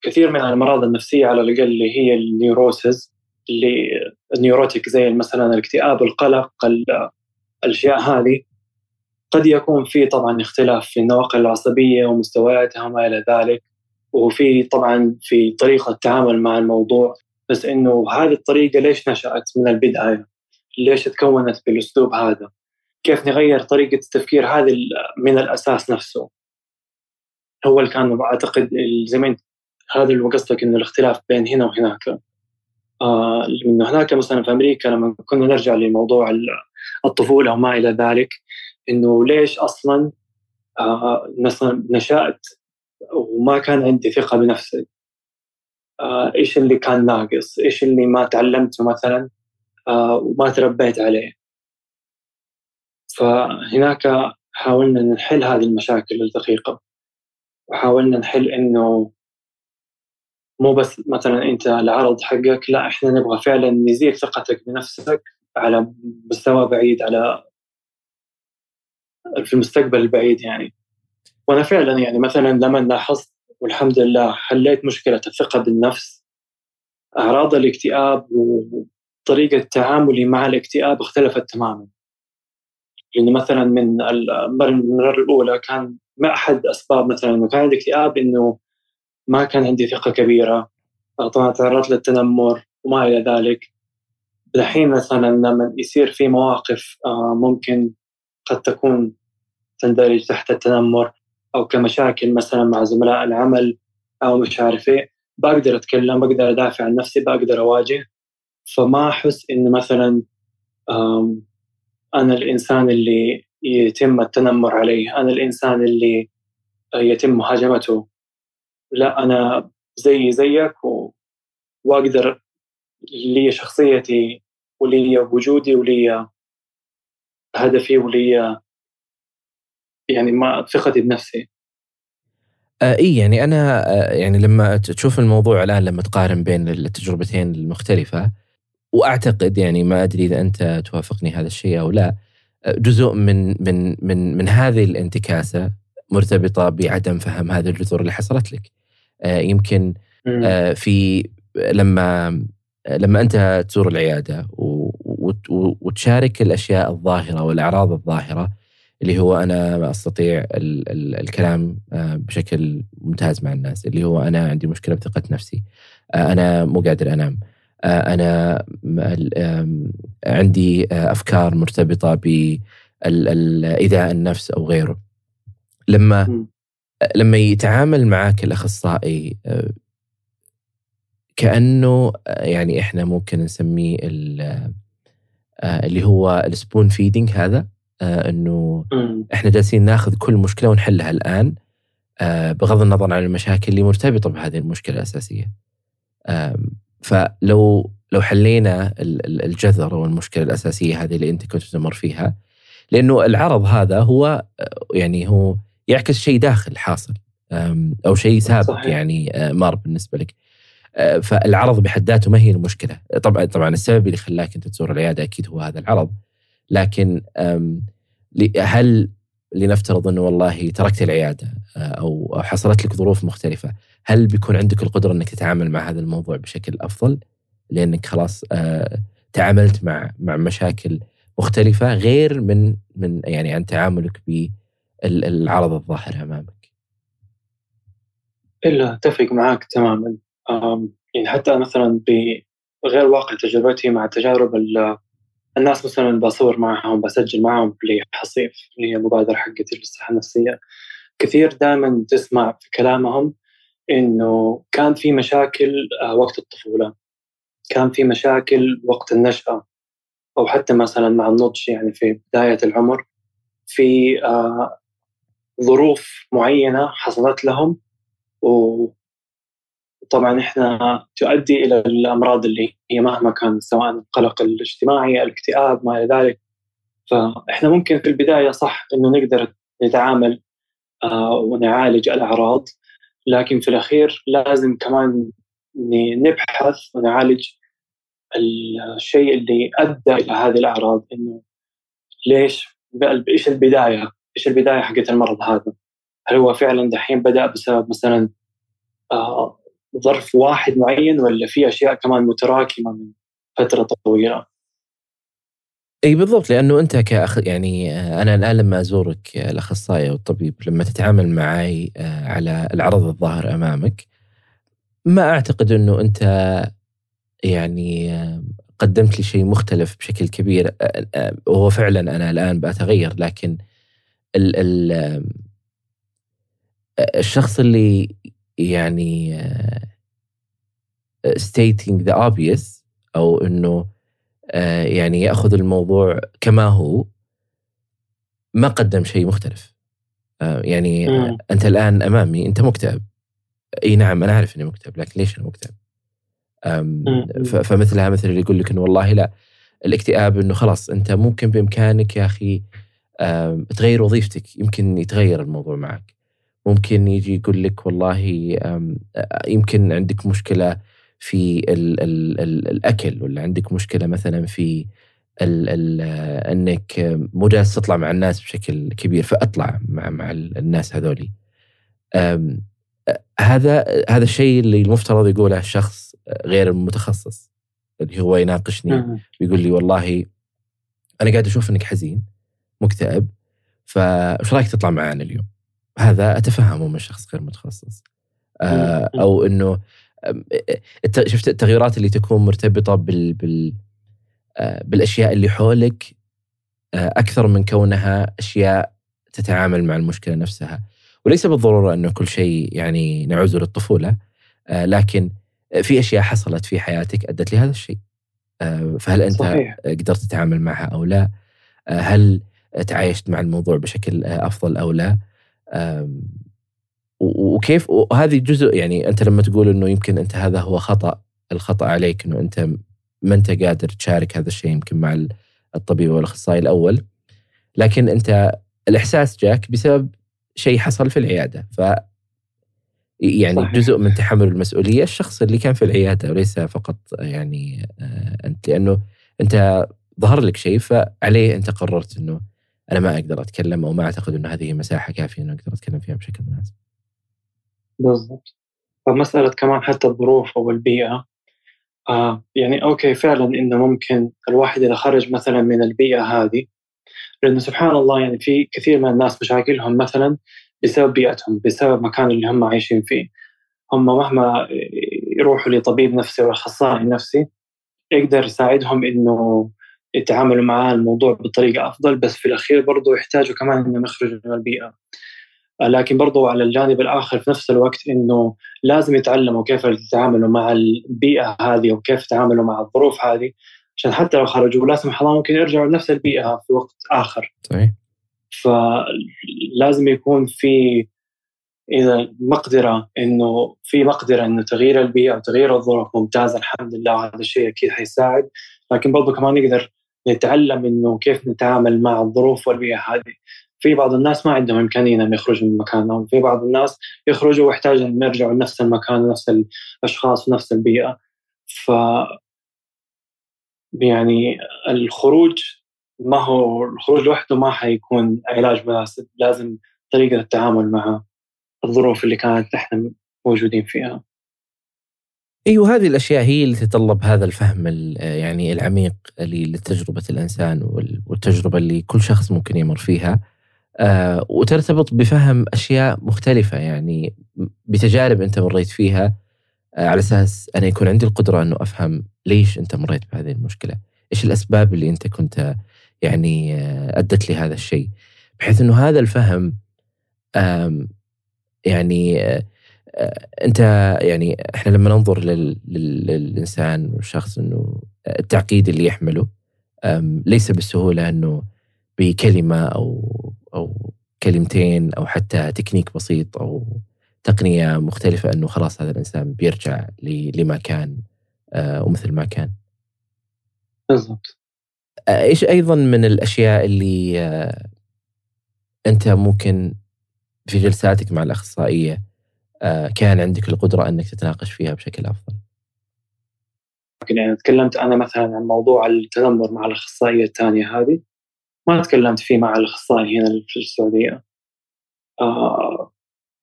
كثير من الأمراض النفسية على الأقل اللي هي ال neuroses اللي ال neurotic زي مثلا الاكتئاب القلق الأشياء هذه قد يكون في طبعا اختلاف في النواقل العصبية ومستوياتها وما إلى ذلك وفي طبعا في طريقة التعامل مع الموضوع. بس إنه هذه الطريقة ليش نشأت من البداية؟ ليش تكونت بالأسلوب هذا؟ كيف نغير طريقة التفكير هذه من الأساس نفسه؟ هو اللي كان أعتقد زي هذا اللي قصدك إنه الاختلاف بين هنا وهناك آه إنه هناك مثلا في أمريكا لما كنا نرجع لموضوع الطفولة وما إلى ذلك إنه ليش أصلا آه نشأت وما كان عندي ثقة بنفسي إيش اللي كان ناقص؟ إيش اللي ما تعلمته مثلا؟ آه، وما تربيت عليه. فهناك حاولنا نحل هذه المشاكل الدقيقة. وحاولنا نحل إنه مو بس مثلا أنت العرض حقك لا إحنا نبغى فعلا نزيد ثقتك بنفسك على مستوى بعيد على في المستقبل البعيد يعني. وأنا فعلا يعني مثلا لما لاحظت والحمد لله حليت مشكلة الثقة بالنفس أعراض الاكتئاب وطريقة تعاملي مع الاكتئاب اختلفت تماما. يعني مثلا من المرة الأولى كان ما أحد أسباب مثلا انه كان عندي اكتئاب إنه ما كان عندي ثقة كبيرة طبعا تعرضت للتنمر وما إلى ذلك. الحين مثلا لما يصير في مواقف آه، ممكن قد تكون تندرج تحت التنمر. أو كمشاكل مثلا مع زملاء العمل أو مش عارف إيه بقدر أتكلم بقدر أدافع عن نفسي بقدر أواجه. فما أحس إن مثلا أنا الإنسان اللي يتم التنمر عليه أنا الإنسان اللي يتم مهاجمته. لا أنا زي زيك و... وأقدر لي شخصيتي ولي وجودي ولي هدفي ولي يعني ما ثقتي بنفسي آه إي يعني أنا آه يعني لما تشوف الموضوع الآن لما تقارن بين التجربتين المختلفة وأعتقد يعني ما أدري إذا أنت توافقني هذا الشيء أو لا آه، جزء من من من من هذه الانتكاسة مرتبطة بعدم فهم هذه الجذور اللي حصلت لك. آه يمكن آه في لما لما أنت تزور العيادة وتشارك الأشياء الظاهرة والأعراض الظاهرة اللي هو أنا ما أستطيع ال ال الكلام آه، بشكل ممتاز مع الناس اللي هو أنا عندي مشكلة بثقة نفسي آه، أنا مو قادر أنام آه، أنا عندي أفكار مرتبطة بايذاء النفس أو غيره. لما لما يتعامل معك الأخصائي كأنه يعني إحنا ممكن نسميه اللي هو ال spoon feeding هذا؟ آه إنه إحنا جالسين ناخذ كل مشكلة ونحلها الآن آه بغض النظر عن المشاكل اللي مرتبطة بهذه المشكلة الأساسية. آه فلو لو حلينا الجذر أو المشكلة الأساسية هذه اللي أنت كنت تمر فيها لأنه العرض هذا هو يعني هو يعكس شيء داخل حاصل أو شيء سابق صحيح. يعني آه، مر بالنسبة لك. آه، فالعرض بحد ذاته ما هي المشكلة، طبعا طبعا السبب اللي خلاك أنت تزور العيادة أكيد هو هذا العرض. لكن هل لنفترض أنه والله تركت العيادة آه، أو حصلت لك ظروف مختلفة، هل بيكون عندك القدرة أنك تتعامل مع هذا الموضوع بشكل أفضل؟ لأنك خلاص آه، تعاملت مع مع مشاكل مختلفة غير من من يعني عن تعاملك بالعرض الظاهر أمامك. إلا أتفق معك تماما يعني حتى مثلا بغير واقع تجربتي مع التجارب الناس مثلا بصور معهم بسجل معهم لحصيف اللي هي المبادره حقتي للصحة النفسية. كثير دائما تسمع في كلامهم إنه كان في مشاكل آه، وقت الطفولة. كان في مشاكل وقت النشأة. أو حتى مثلا مع النضج يعني في بداية العمر في آه، ظروف معينة حصلت لهم طبعا إحنا تؤدي إلى الأمراض اللي هي مهما كان سواء القلق الاجتماعي، الاكتئاب ما إلى ذلك. فإحنا ممكن في البداية صح إنه نقدر نتعامل آه ونعالج الأعراض لكن في الأخير لازم كمان نبحث ونعالج الشيء اللي أدى إلى هذه الأعراض إنه ليش إيش البداية؟ إيش البداية حقت المرض هذا؟ هل هو فعلا دحين بدأ بسبب مثلا آه ظرف واحد معين ولا في أشياء كمان متراكمة من فترة طويلة؟ إي بالضبط لأنه أنت كأخ يعني آه، أنا الآن لما أزورك الأخصائي أو الطبيب لما تتعامل معي آه، على العرض الظاهر أمامك ما أعتقد أنه أنت يعني آه، قدمت لي شيء مختلف بشكل كبير وهو فعلا أنا الآن بتغير لكن ال ال الشخص اللي يعني uh, stating the obvious أو إنه uh, يعني يأخذ الموضوع كما هو ما قدم شيء مختلف uh, يعني م. أنت الآن أمامي أنت مكتئب أي نعم أنا أعرف إني مكتئب لكن ليش أنا مكتئب؟ فمثلها مثل اللي يقول لك إنه والله لا الاكتئاب إنه خلاص أنت ممكن بإمكانك يا أخي تغير وظيفتك يمكن يتغير الموضوع معك ممكن يجي يقول لك والله يمكن عندك مشكلة في ال ال ال الأكل ولا عندك مشكلة مثلا في ال ال إنك مو جالس تطلع مع الناس بشكل كبير فأطلع مع مع الناس هذولي هذا هذا الشيء اللي المفترض يقوله الشخص غير المتخصص اللي هو يناقشني ويقول لي والله أنا قاعد أشوف إنك حزين مكتئب فايش رأيك تطلع معنا اليوم؟ هذا أتفهمه من شخص غير متخصص. آه أو إنه شفت التغيرات اللي تكون مرتبطة بال, بال آه، بالأشياء اللي حولك آه، أكثر من كونها أشياء تتعامل مع المشكلة نفسها. وليس بالضرورة إنه كل شيء يعني نعوزه للطفولة لكن في أشياء حصلت في حياتك أدت لهذا الشيء. فهل أنت صحيح. قدرت تتعامل معها أو لا؟ هل تعايشت مع الموضوع بشكل أفضل أو لا؟ وكيف وهذه جزء يعني أنت لما تقول إنه يمكن أنت هذا هو خطأ الخطأ عليك إنه أنت ما أنت قادر تشارك هذا الشيء يمكن مع الطبيب أو الأخصائي الأول لكن أنت الإحساس جاك بسبب شيء حصل في العيادة ف يعني صحيح. جزء من تحمل المسؤولية الشخص اللي كان في العيادة وليس فقط يعني آه، أنت لأنه أنت ظهر لك شيء فعليه أنت قررت إنه أنا ما أقدر أتكلم أو ما أعتقد انه هذه مساحة كافية انه أقدر أتكلم فيها بشكل مناسب. بالضبط. فمسألة كمان حتى الظروف أو البيئة آه يعني أوكي فعلا إنه ممكن الواحد إذا خرج مثلا من البيئة هذه لأنه سبحان الله يعني في كثير من الناس مشاكلهم مثلا بسبب بيئتهم بسبب المكان اللي هم عايشين فيه هم مهما يروحوا لطبيب نفسي أو أخصائي نفسي يقدر يساعدهم إنه يتعاملوا مع الموضوع بطريقة أفضل بس في الأخير برضه يحتاجوا كمان إنهم يخرجوا من البيئة. لكن برضو على الجانب الآخر في نفس الوقت أنه لازم يتعلموا كيف يتعاملوا مع البيئة هذه وكيف يتعاملوا مع الظروف هذه عشان حتى لو خرجوا لا سمح الله ممكن يرجعوا لنفس البيئة في وقت آخر. صحيح. فلازم يكون في إذا مقدرة إنه في مقدرة إنه تغيير البيئة وتغيير الظروف ممتازة الحمد لله هذا الشيء أكيد حيساعد. لكن برضو كمان نقدر نتعلم إنه كيف نتعامل مع الظروف والبيئة هذه في بعض الناس ما عندهم إمكانية إنهم يخرجوا من مكانهم، في بعض الناس يخرجوا ويحتاج إنهم يرجعوا لنفس المكان ونفس الأشخاص ونفس البيئة. ف يعني الخروج ما هو الخروج لوحده ما حيكون علاج مناسب، لازم طريقة التعامل مع الظروف اللي كانت إحنا موجودين فيها. إيوه هذه الأشياء هي اللي تتطلب هذا الفهم يعني العميق لتجربة الإنسان والتجربة اللي كل شخص ممكن يمر فيها. آه وترتبط بفهم أشياء مختلفة يعني بتجارب أنت مريت فيها آه على أساس أنا يكون عندي القدرة أنه أفهم ليش أنت مريت بهذه المشكلة، إيش الأسباب اللي أنت كنت يعني آه أدت لي هذا الشيء، بحيث أنه هذا الفهم يعني انت يعني إحنا لما ننظر للإنسان والشخص انه التعقيد اللي يحمله ليس بالسهوله انه بكلمة أو أو كلمتين أو حتى تكنيك بسيط أو تقنية مختلفة انه خلاص هذا الإنسان بيرجع لما كان آه، ومثل ما كان. بالضبط. آه، إيش أيضا من الأشياء اللي آه، أنت ممكن في جلساتك مع الأخصائية كان عندك القدرة أنك تتناقش فيها بشكل أفضل؟ يعني تكلمت أنا مثلا عن موضوع التنمر مع الأخصائية الثانية هذه ما تكلمت فيه مع الأخصائي هنا في السعودية. آه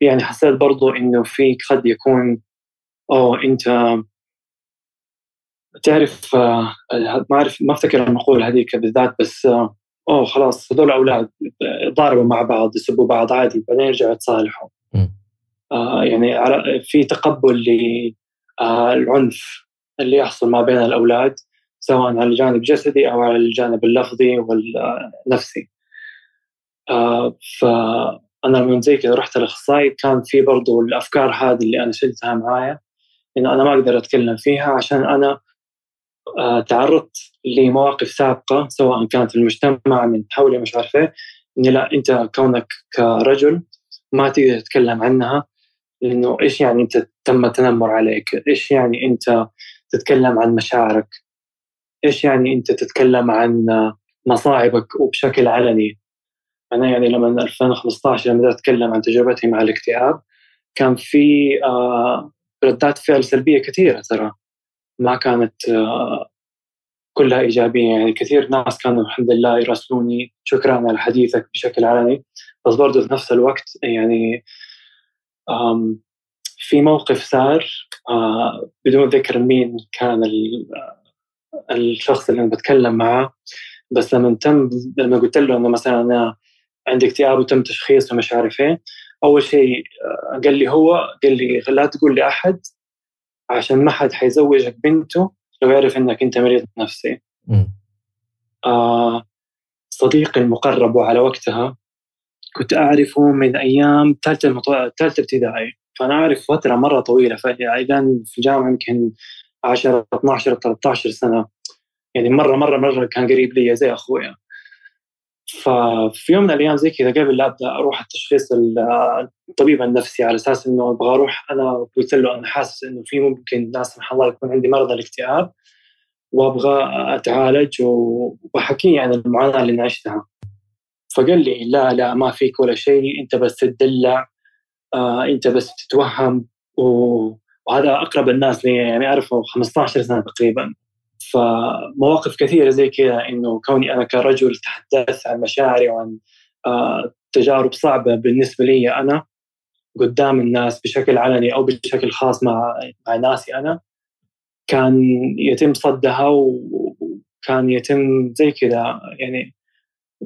يعني حسيت برضو إنه في قد يكون أوه أنت تعرف آه ما أعرف ما أفتكر المقولة هذيك بالذات بس آه أوه خلاص هذول أولاد ضاربوا مع بعض يسبوا بعض عادي بعدين يرجعوا يتصالحوا. آه يعني في تقبل للعنف آه اللي يحصل ما بين الأولاد سواء على الجانب الجسدي أو على الجانب اللفظي والنفسي. آه فأنا لما زي كذا رحت الاخصائي كان في برضو الأفكار هذه اللي أنا شلتها معايا انه أنا ما أقدر أتكلم فيها عشان آه تعرضت لمواقف سابقة سواء كانت في المجتمع من حولي مش عارف إيه إني لا أنت كونك كرجل ما تقدر تتكلم عنها. لأنه إيش يعني أنت تم التنمر عليك؟ إيش يعني أنت تتكلم عن مشاعرك؟ إيش يعني أنت تتكلم عن مصاعبك وبشكل علني أنا يعني لما 2015 لما أتكلم عن تجربتي مع الاكتئاب كان في آه، ردات فعل سلبية كثيرة ترى ما كانت آه، كلها إيجابية يعني كثير ناس كانوا الحمد لله يراسلوني شكرا على حديثك بشكل علني بس برضه في نفس الوقت يعني في موقف صار بدون ذكر مين كان الشخص اللي أنا بتكلم معه بس لما تم لما قلت له إنه مثلا أنا عندي اكتئاب وتم تشخيصه ومش عارف إيه أول شيء قال لي هو قال لي لا تقول لأحد عشان ما حد حيزوجك بنته لو يعرف إنك أنت مريض نفسي. آه صديقي المقرب وعلى وقتها كنت أعرفه من أيام ثالثه المطو... ثالثه ابتدائي. فأنا أعرف فترة مرة طويلة فاذا في الجامعة يمكن 10 12 13 سنة. يعني مرة مرة مرة كان قريب لي زي أخويا. ففي يوم من الأيام زي كذا قبل لا أبدأ أروح التشخيص الطبيب النفسي على أساس إنه أبغى أروح أنا قلت له أنا حاسس إنه في ممكن لا سمح الله يكون عندي مرض الاكتئاب وأبغى أتعالج وبحكيه عن المعاناة اللي عشتها فقال لي لا لا ما فيك ولا شيء أنت بس تدلع آه أنت بس تتوهم. وهذا أقرب الناس لي يعني أعرفه 15 سنة تقريبا. فمواقف كثيرة زي كذا إنه كوني أنا كرجل تحدثت عن مشاعري وعن آه تجارب صعبة بالنسبة لي أنا قدام الناس بشكل علني أو بشكل خاص مع مع ناسي أنا كان يتم صدها وكان يتم زي كذا يعني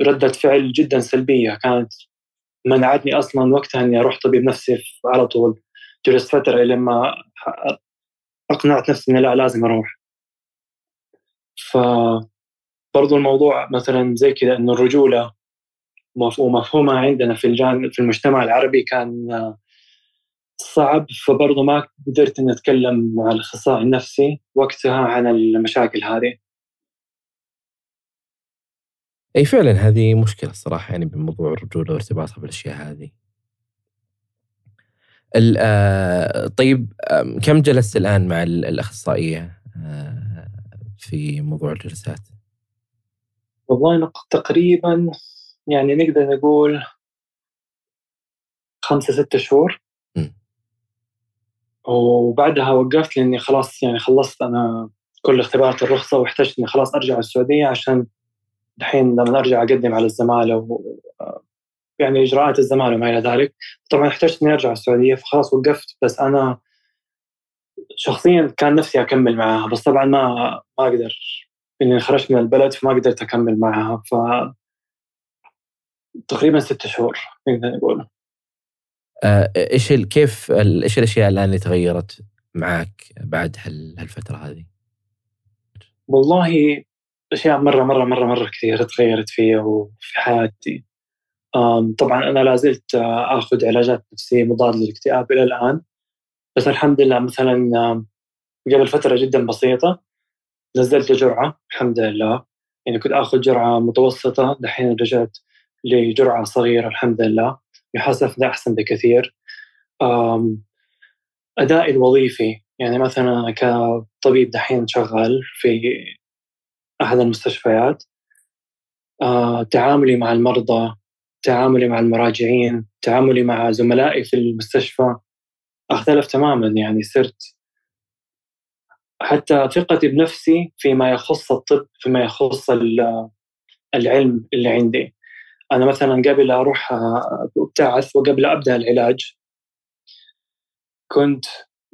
ردة فعل جدا سلبية. كانت منعتني أصلا وقتها إني أروح طبيب نفسي على طول. جلست فترة لما أقنعت نفسي إني لا لازم أروح. ف برضو الموضوع مثلا زي كذا إنه الرجولة ومفهومها عندنا في الجانب في المجتمع العربي كان صعب. فبرضه ما قدرت إني أتكلم مع الأخصائي النفسي وقتها عن المشاكل هذه. إي فعلا هذه مشكلة الصراحة يعني بموضوع الرجولة وارتباطها بالأشياء هذه. آه طيب كم جلست الآن مع الأخصائية آه في موضوع الجلسات؟ والله تقريبا يعني نقدر نقول خمسة ستة شهور وبعدها وقفت لأني خلاص يعني خلصت أنا كل اختبارات الرخصة واحتجت إني خلاص أرجع السعودية عشان الحين لما أرجع أقدم على الزماله و يعني إجراءات الزماله وما إلى ذلك. طبعا احتجت إني أرجع السعودية فخلاص وقفت بس أنا شخصيا كان نفسي أكمل معاها بس طبعا ما ما أقدر. إني خرجت من البلد فما قدرت أكمل معها ف تقريبا ست شهور نقدر نقول آه، إيش كيف إيش الأشياء الآن اللي تغيرت معك بعد هالفترة هذه؟ والله أشياء مرة مرة مرة مرة كثير تغيرت فيا وفي حياتي. طبعا أنا لا زلت آخذ علاجات نفسية مضادة للاكتئاب إلى الآن. بس الحمد لله مثلا قبل فترة جدا بسيطة نزلت جرعة الحمد لله. يعني كنت آخذ جرعة متوسطة دحين رجعت لجرعة صغيرة الحمد لله. يحاسبنا أحسن بكثير. أدائي الوظيفي يعني مثلا كطبيب دحين شغال في أحد المستشفيات. آه، تعاملي مع المرضى تعاملي مع المراجعين تعاملي مع زملائي في المستشفى. أختلف تماما يعني صرت حتى ثقتي بنفسي فيما يخص الطب فيما يخص العلم اللي عندي. أنا مثلا قبل أروح ابتعث وقبل أبدأ العلاج كنت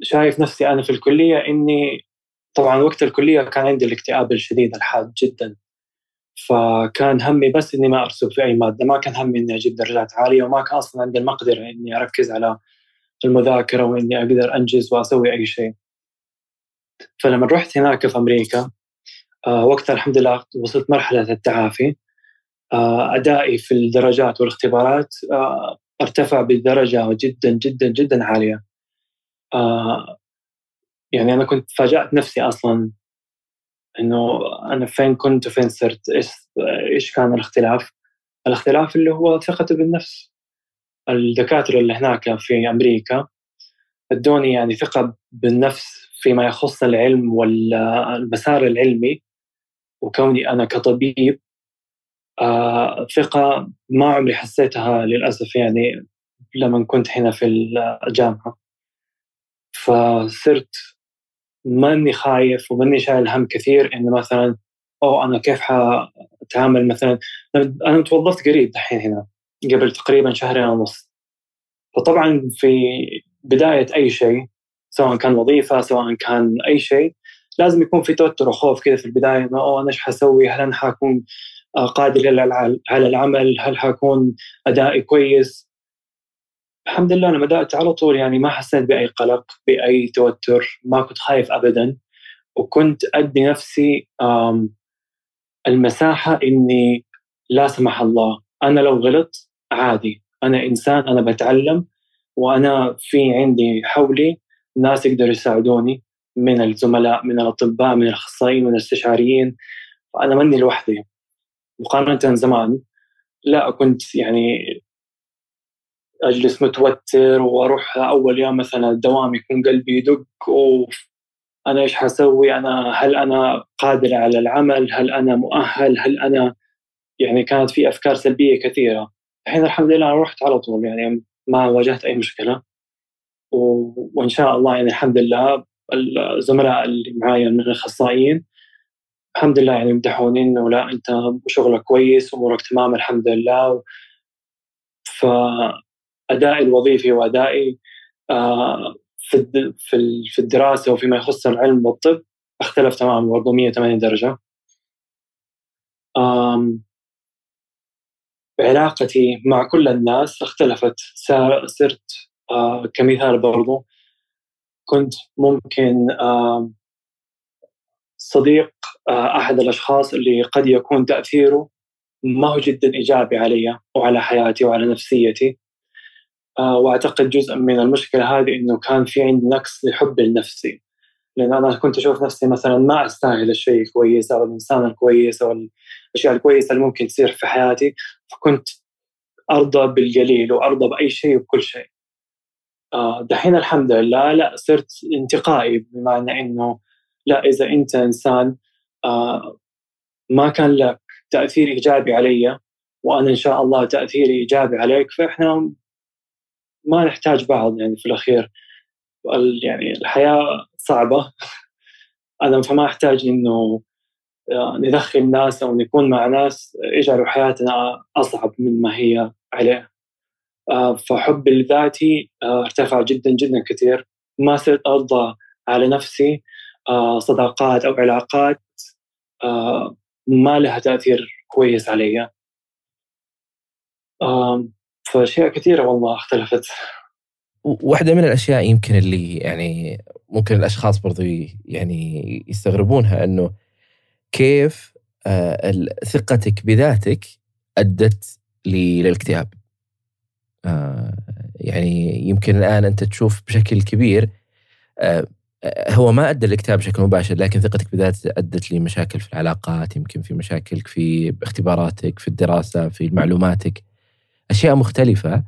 شايف نفسي أنا في الكلية إني طبعا وقت الكلية كان عندي الاكتئاب الشديد الحاد جدا. فكان همي بس إني ما أرسب في أي مادة ما كان همي إني أجيب درجات عالية وما كان أصلا عندي المقدرة إني أركز على المذاكرة وإني أقدر أنجز وأسوي أي شيء. فلما رحت هناك في أمريكا آه، وقتها الحمد لله وصلت مرحلة التعافي. آه، أدائي في الدرجات والاختبارات آه، ارتفع بدرجة جدا جدا جدا عالية. يعني أنا كنت فاجأت نفسي أصلا إنه أنا فين كنت وفين صرت إيش كان الاختلاف؟ الاختلاف اللي هو ثقتي بالنفس. الدكاترة اللي هناك في أمريكا ادوني يعني ثقة بالنفس فيما يخص العلم والمسار العلمي وكوني أنا كطبيب آه ثقة ما عمري حسيتها للأسف يعني لما كنت هنا في الجامعة. فصرت ماني خايف وماني شايل هم كثير إنه مثلا أو أنا كيف حأتعامل مثلا أنا توظفت قريب دحين هنا قبل تقريبا شهرين ونص فطبعا في بداية أي شيء سواء كان وظيفة سواء كان أي شيء لازم يكون في توتر وخوف كذا في البداية إنه أوه أنا إيش حسوي؟ هل أنا حكون قادر على العمل؟ هل حكون أدائي كويس؟ الحمد لله أنا بدأت على طول يعني ما حسيت بأي قلق بأي توتر ما كنت خايف ابدا. وكنت أدي نفسي المساحة إني لا سمح الله. أنا لو غلط عادي. أنا إنسان أنا بتعلم وأنا في عندي حولي ناس يقدروا يساعدوني من الزملاء من الأطباء من الأخصائيين من الاستشاريين. فأنا ماني لوحدي. مقارنة زمان لا كنت يعني أجلس متوتر وأروح أول يوم مثلا الدوام يكون قلبي يدق اوف أنا إيش حسوي؟ أنا هل أنا قادر على العمل؟ هل أنا مؤهل؟ هل أنا يعني كانت في أفكار سلبية كثيرة. الحين الحمد لله رحت على طول يعني ما واجهت أي مشكلة. و... وإن شاء الله يعني الحمد لله الزملاء اللي معايا من الأخصائيين الحمد لله يعني يمدحوني إنه لا أنت شغلك كويس أمورك تمام الحمد لله. فادائي الوظيفي وأدائي آه، في في الدراسة وفيما يخص العلم والطب أختلف تماما برضه 180 درجة. علاقتي مع كل الناس اختلفت. صرت آه، كمثال برضو. كنت ممكن صديق آه، أحد الأشخاص اللي قد يكون تأثيره ما هو جدا إيجابي علي وعلى حياتي وعلى نفسيتي. آه، وأعتقد جزء من المشكلة هذه إنه كان في عندي نقص لحب لنفسي. لأن أنا كنت أشوف نفسي مثلا ما أستاهل الشيء الكويس أو الإنسان الكويس أو الأشياء الكويسة اللي ممكن تصير في حياتي فكنت أرضى بالقليل وأرضى بأي شيء وبكل شيء. آه، دحين الحمد لله لا صرت انتقائي بمعنى إنه لا إذا أنت إنسان آه، ما كان لك تأثير إيجابي علي وأنا إن شاء الله تأثيري إيجابي عليك فإحنا ما نحتاج بعض يعني في الأخير. يعني الحياة صعبة. أنا فما أحتاج إنه آه، ندخل ناس أو نكون مع ناس يجعلوا حياتنا أصعب مما هي عليه. آه، فحبي لذاتي آه، ارتفع جدا جدا كثير. ما صرت أرضى على نفسي صداقات أو علاقات ما لها تأثير كويس علي. فأشياء كثيرة والله اختلفت. واحدة من الأشياء يمكن اللي يعني ممكن الأشخاص برضو يعني يستغربونها إنه كيف ثقتك بذاتك أدت للاكتئاب. آه، يعني يمكن الآن أنت تشوف بشكل كبير آه، هو ما أدى الاكتئاب بشكل مباشر لكن ثقتك بذات أدت لمشاكل في العلاقات يمكن في مشاكل في اختباراتك في الدراسة في معلوماتك. أشياء مختلفة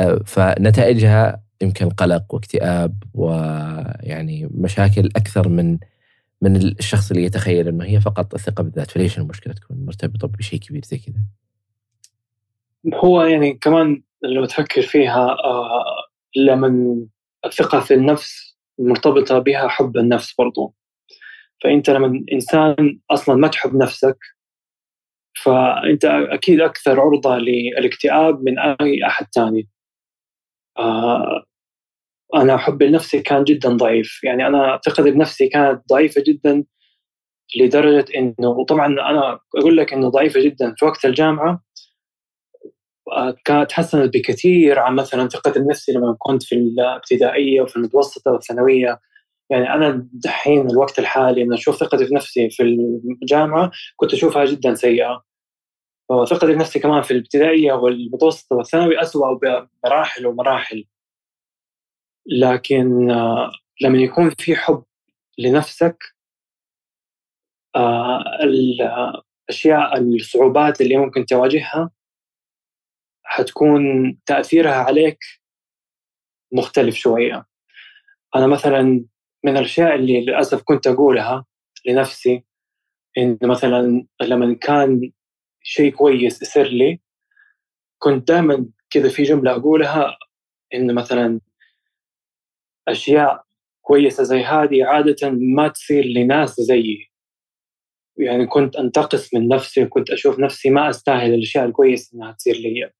آه، فنتائجها يمكن قلق واكتئاب ويعني مشاكل أكثر من من الشخص اللي يتخيل إنه هي فقط الثقة بالذات فليش المشكلة تكون مرتبطة بشيء كبير زي كذا؟ هو يعني كمان لو تفكر فيها آه، لما الثقة في النفس مرتبطة بها حب النفس برضو فأنت لما إنسان أصلا ما تحب نفسك فأنت أكيد أكثر عرضة للاكتئاب من أي أحد ثاني. آه، أنا حبي لنفسي كان جدا ضعيف. يعني أنا ثقتي بنفسي كانت ضعيفة جدا لدرجة إنه وطبعا أنا أقول لك إنه ضعيفة جدا في وقت الجامعة. كانت تحسنت بكثير عن مثلا ثقتي بنفسي لما كنت في الابتدائية وفي المتوسطة والثانويه يعني أنا دحين الوقت الحالي لما أشوف ثقتي في نفسي في الجامعة كنت أشوفها جدا سيئة. وثقتي في نفسي كمان في الابتدائية والمتوسطة والثانوي اسوء بمراحل ومراحل. لكن آه، لما يكون في حب لنفسك آه، الاشياء الصعوبات اللي ممكن تواجهها حتكون تأثيرها عليك مختلف شوية. أنا مثلا من الأشياء اللي للأسف كنت أقولها لنفسي إنه مثلا لما كان شيء كويس يصير لي. كنت دائما كذا في جملة أقولها إنه مثلا أشياء كويسة زي هذه عادة ما تصير لناس زيي. يعني كنت أنتقص من نفسي وكنت أشوف نفسي ما أستاهل الأشياء الكويسة إنها تصير لي.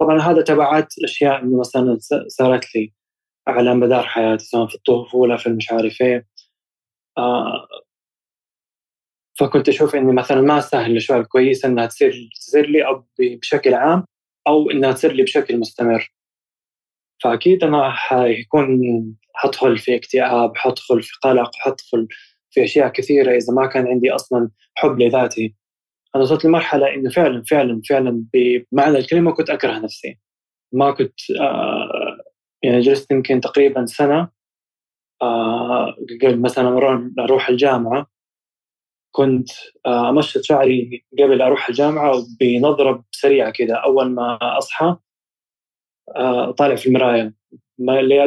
طبعا هذا تبعات الأشياء إنه مثلا صارت لي على مدار حياتي سواء في الطفولة في المش عارف إيه. آه فكنت أشوف إني مثلا ما أستاهل الأشياء الكويسة إنها تصير تصير لي أو بشكل عام أو إنها تصير لي بشكل مستمر. فأكيد أنا حيكون حدخل في اكتئاب حدخل في قلق حدخل في أشياء كثيرة إذا ما كان عندي أصلا حب لذاتي. أنا وصلت لمرحلة إنه فعلا فعلا فعلا بمعنى الكلمة كنت أكره نفسي. ما كنت آه يعني جلست يمكن تقريبا سنة آه قبل مثلا أروح الجامعة. كنت آه أمشط شعري قبل أروح الجامعة بنظرة سريعة كذا أول ما أصحى آه طالع في المراية.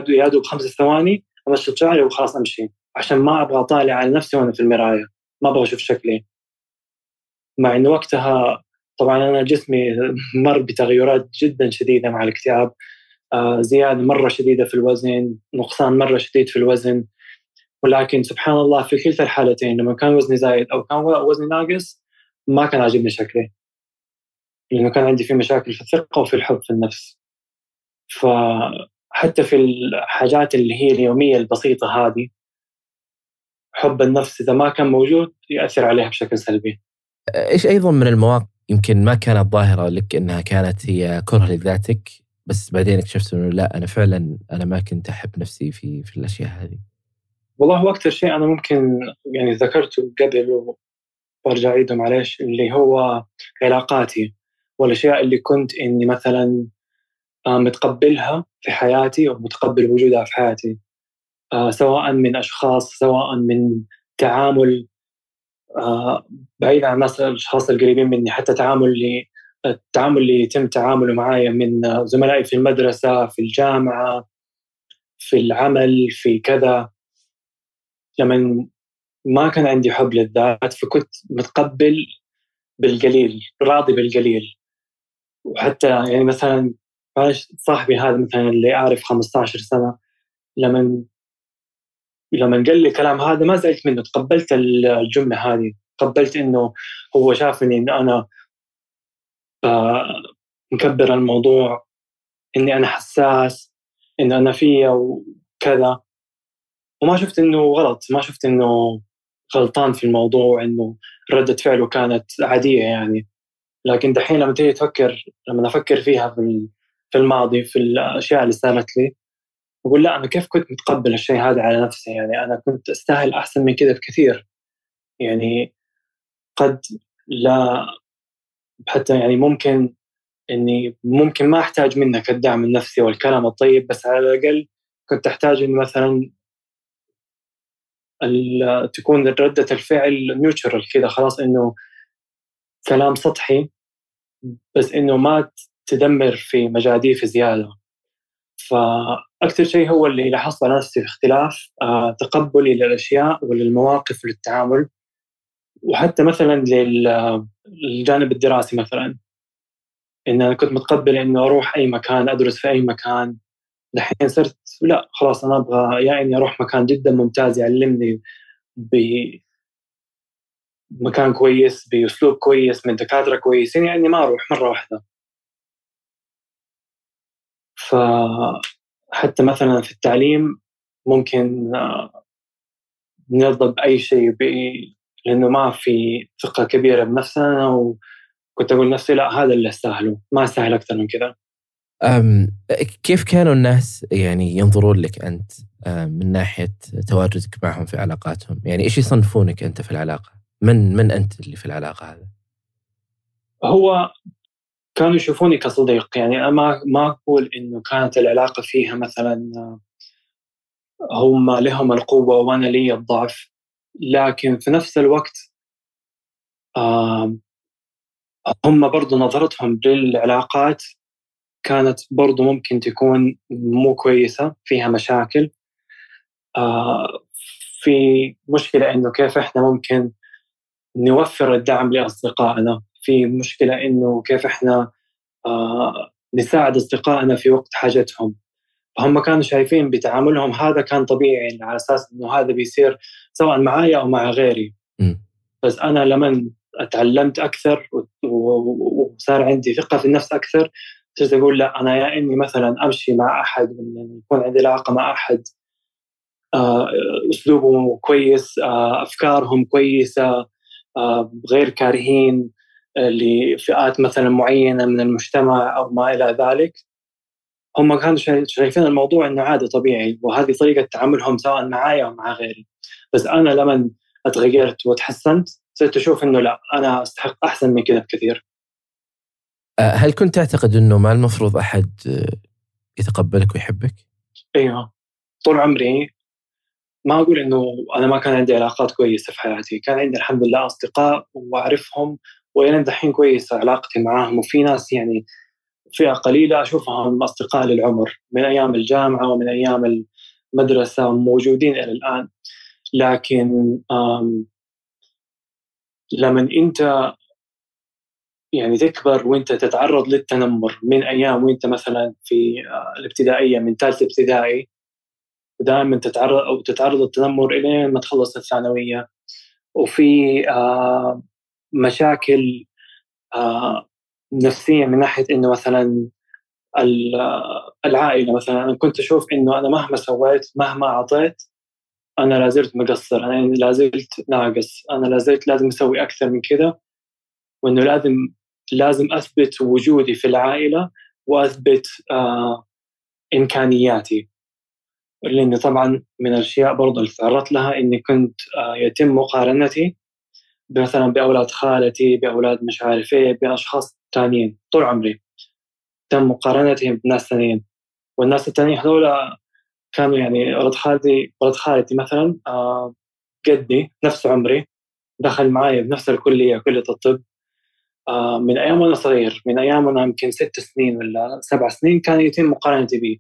يا دوب خمس ثواني أمشط شعري وخلاص أمشي. عشان ما أبغى أطالع على نفسي وأنا في المراية. ما أبغى أشوف شكلي. مع انه وقتها طبعا أنا جسمي مر بتغيرات جدا شديدة مع الاكتئاب. آه زيادة مرة شديدة في الوزن نقصان مرة شديد في الوزن. ولكن سبحان الله في كلتا الحالتين لما كان وزني زايد أو كان وزني ناقص ما كان عاجبني شكلي لأنه كان عندي في مشاكل في الثقة وفي الحب في النفس فحتى في الحاجات اللي هي اليومية البسيطة هذه حب النفس إذا ما كان موجود يأثر عليها بشكل سلبي. إيش أيضا من المواقف يمكن ما كانت ظاهرة لك إنها كانت هي كره لذاتك بس بعدين اكتشفت إنه لا أنا فعلا أنا ما كنت أحب نفسي في في الأشياء هذه. والله هو أكثر شيء أنا ممكن يعني ذكرته قبل وأرجع أعيده معلش اللي هو علاقاتي. والأشياء اللي كنت إني مثلا آه، متقبلها في حياتي ومتقبل وجودها في حياتي. آه، سواء من أشخاص سواء من تعامل آه، بعيد عن مثلا الأشخاص القريبين مني حتى تعامل اللي التعامل اللي يتم تعامله معايا من زملائي في المدرسة في الجامعة في العمل في كذا. لما ما كان عندي حب للذات فكنت متقبل بالقليل راضي بالقليل. وحتى يعني مثلا صاحبي هذا مثلا اللي أعرف 15 سنة لما لما قال لي الكلام هذا ما زعلت منه تقبلت الجملة هذه. تقبلت إنه هو شافني إن أنا مكبر الموضوع إني أنا حساس انه أنا فيا وكذا. وما شفت إنه غلط ما شفت إنه غلطان في الموضوع انه ردة فعله كانت عادية يعني. لكن دحين لما تيجي تفكر لما أفكر فيها في الماضي في الأشياء اللي صارت لي أقول لا أنا كيف كنت متقبل الشيء هذا على نفسي؟ يعني أنا كنت أستاهل أحسن من كذا بكثير. يعني قد لا حتى يعني ممكن إني ممكن ما أحتاج منك الدعم النفسي والكلام الطيب بس على الأقل كنت أحتاج إني مثلا تكون ردة الفعل نيوترال كذا خلاص إنه كلام سطحي بس إنه ما تدمر في مجاديف زيادة. فاكثر شيء هو اللي لاحظت نفسي في اختلاف آه، تقبلي للأشياء وللمواقف وللتعامل وحتى مثلا للجانب الدراسي مثلا. إن أنا كنت متقبل إنه أروح أي مكان أدرس في أي مكان. دحين صرت لا خلاص أنا أبغى يا اني أروح مكان جدا ممتاز يعلمني بمكان كويس بأسلوب كويس من دكاترة كويسين يعني ما أروح مرة واحدة. فحتى مثلا في التعليم ممكن آه، نرضى بأي شيء لأنه ما في ثقة كبيرة بنفسنا وكنت أقول نفسي لا هذا اللي أستاهله ما أستاهل أكثر من كذا. كيف كانوا الناس يعني ينظرون لك أنت من ناحية تواجدك معهم في علاقاتهم؟ يعني إيش يصنفونك أنت في العلاقة؟ من من أنت اللي في العلاقة هذا؟ هو كانوا يشوفوني كصديق. يعني ما ما أقول إنه كانت العلاقة فيها مثلا هم لهم القوة وأنا لي الضعف. لكن في نفس الوقت هم برضو نظرتهم للعلاقات كانت برضو ممكن تكون مو كويسة فيها مشاكل. في مشكلة إنه كيف إحنا ممكن نوفر الدعم لأصدقائنا؟ في مشكلة إنه كيف إحنا آه نساعد أصدقائنا في وقت حاجتهم؟ فهم كانوا شايفين بتعاملهم هذا كان طبيعي على أساس إنه هذا بيصير سواء معي أو مع غيري. م. بس أنا لما أتعلمت أكثر وصار عندي ثقة في النفس أكثر صرت أقول لا أنا يا إني مثلا أمشي مع أحد يكون عندي علاقة مع أحد آه، أسلوبهم كويس آه، أفكارهم كويسة آه، غير كارهين لفئات مثلا معينة من المجتمع أو ما إلى ذلك. هم كانوا شايفين الموضوع إنه عادي طبيعي وهذه طريقة تعاملهم سواء معي أو مع غيري. بس أنا لما أتغيرت وتحسنت صرت أشوف إنه لا أنا أستحق أحسن من كذا بكثير. هل كنت تعتقد إنه ما المفروض أحد يتقبلك ويحبك؟ أيوه طول عمري ما أقول إنه أنا ما كان عندي علاقات كويسة في حياتي، كان عندي الحمد لله أصدقاء وأعرفهم وإلى دحين كويسة علاقتي معاهم. وفي ناس يعني فئة قليلة أشوفهم أصدقاء للعمر من أيام الجامعة ومن أيام المدرسة موجودين إلى الآن. لكن لما أنت يعني تكبر وانت تتعرض للتنمر من أيام وانت مثلا في آه، الابتدائية من ثالث ابتدائي. ودائما تتعرض أو تتعرض للتنمر إلين ما تخلص الثانوية. وفي آه، مشاكل آه، نفسية من ناحية إنه مثلا العائلة مثلا. أنا كنت أشوف إنه أنا مهما سويت مهما أعطيت أنا لازلت مقصر أنا لازلت ناقص أنا لازلت لازم أسوي أكثر من كذا وإنه لازم لازم أثبت وجودي في العائلة وأثبت آه إمكانياتي. لاني طبعا من الأشياء برضو اللي تعرضت لها إني كنت آه يتم مقارنتي مثلا بأولاد خالتي بأولاد مش عارف إيه بأشخاص ثانيين طول عمري. تم مقارنتهم بناس ثانيين والناس الثانيين هذول كانوا يعني ولد خالتي ولد خالتي مثلا آه قدي نفس عمري دخل معي بنفس الكلية كلية الطب. من أيام وأنا صغير من أيام وأنا يمكن ست سنين ولا سبع سنين كان يتم مقارنتي به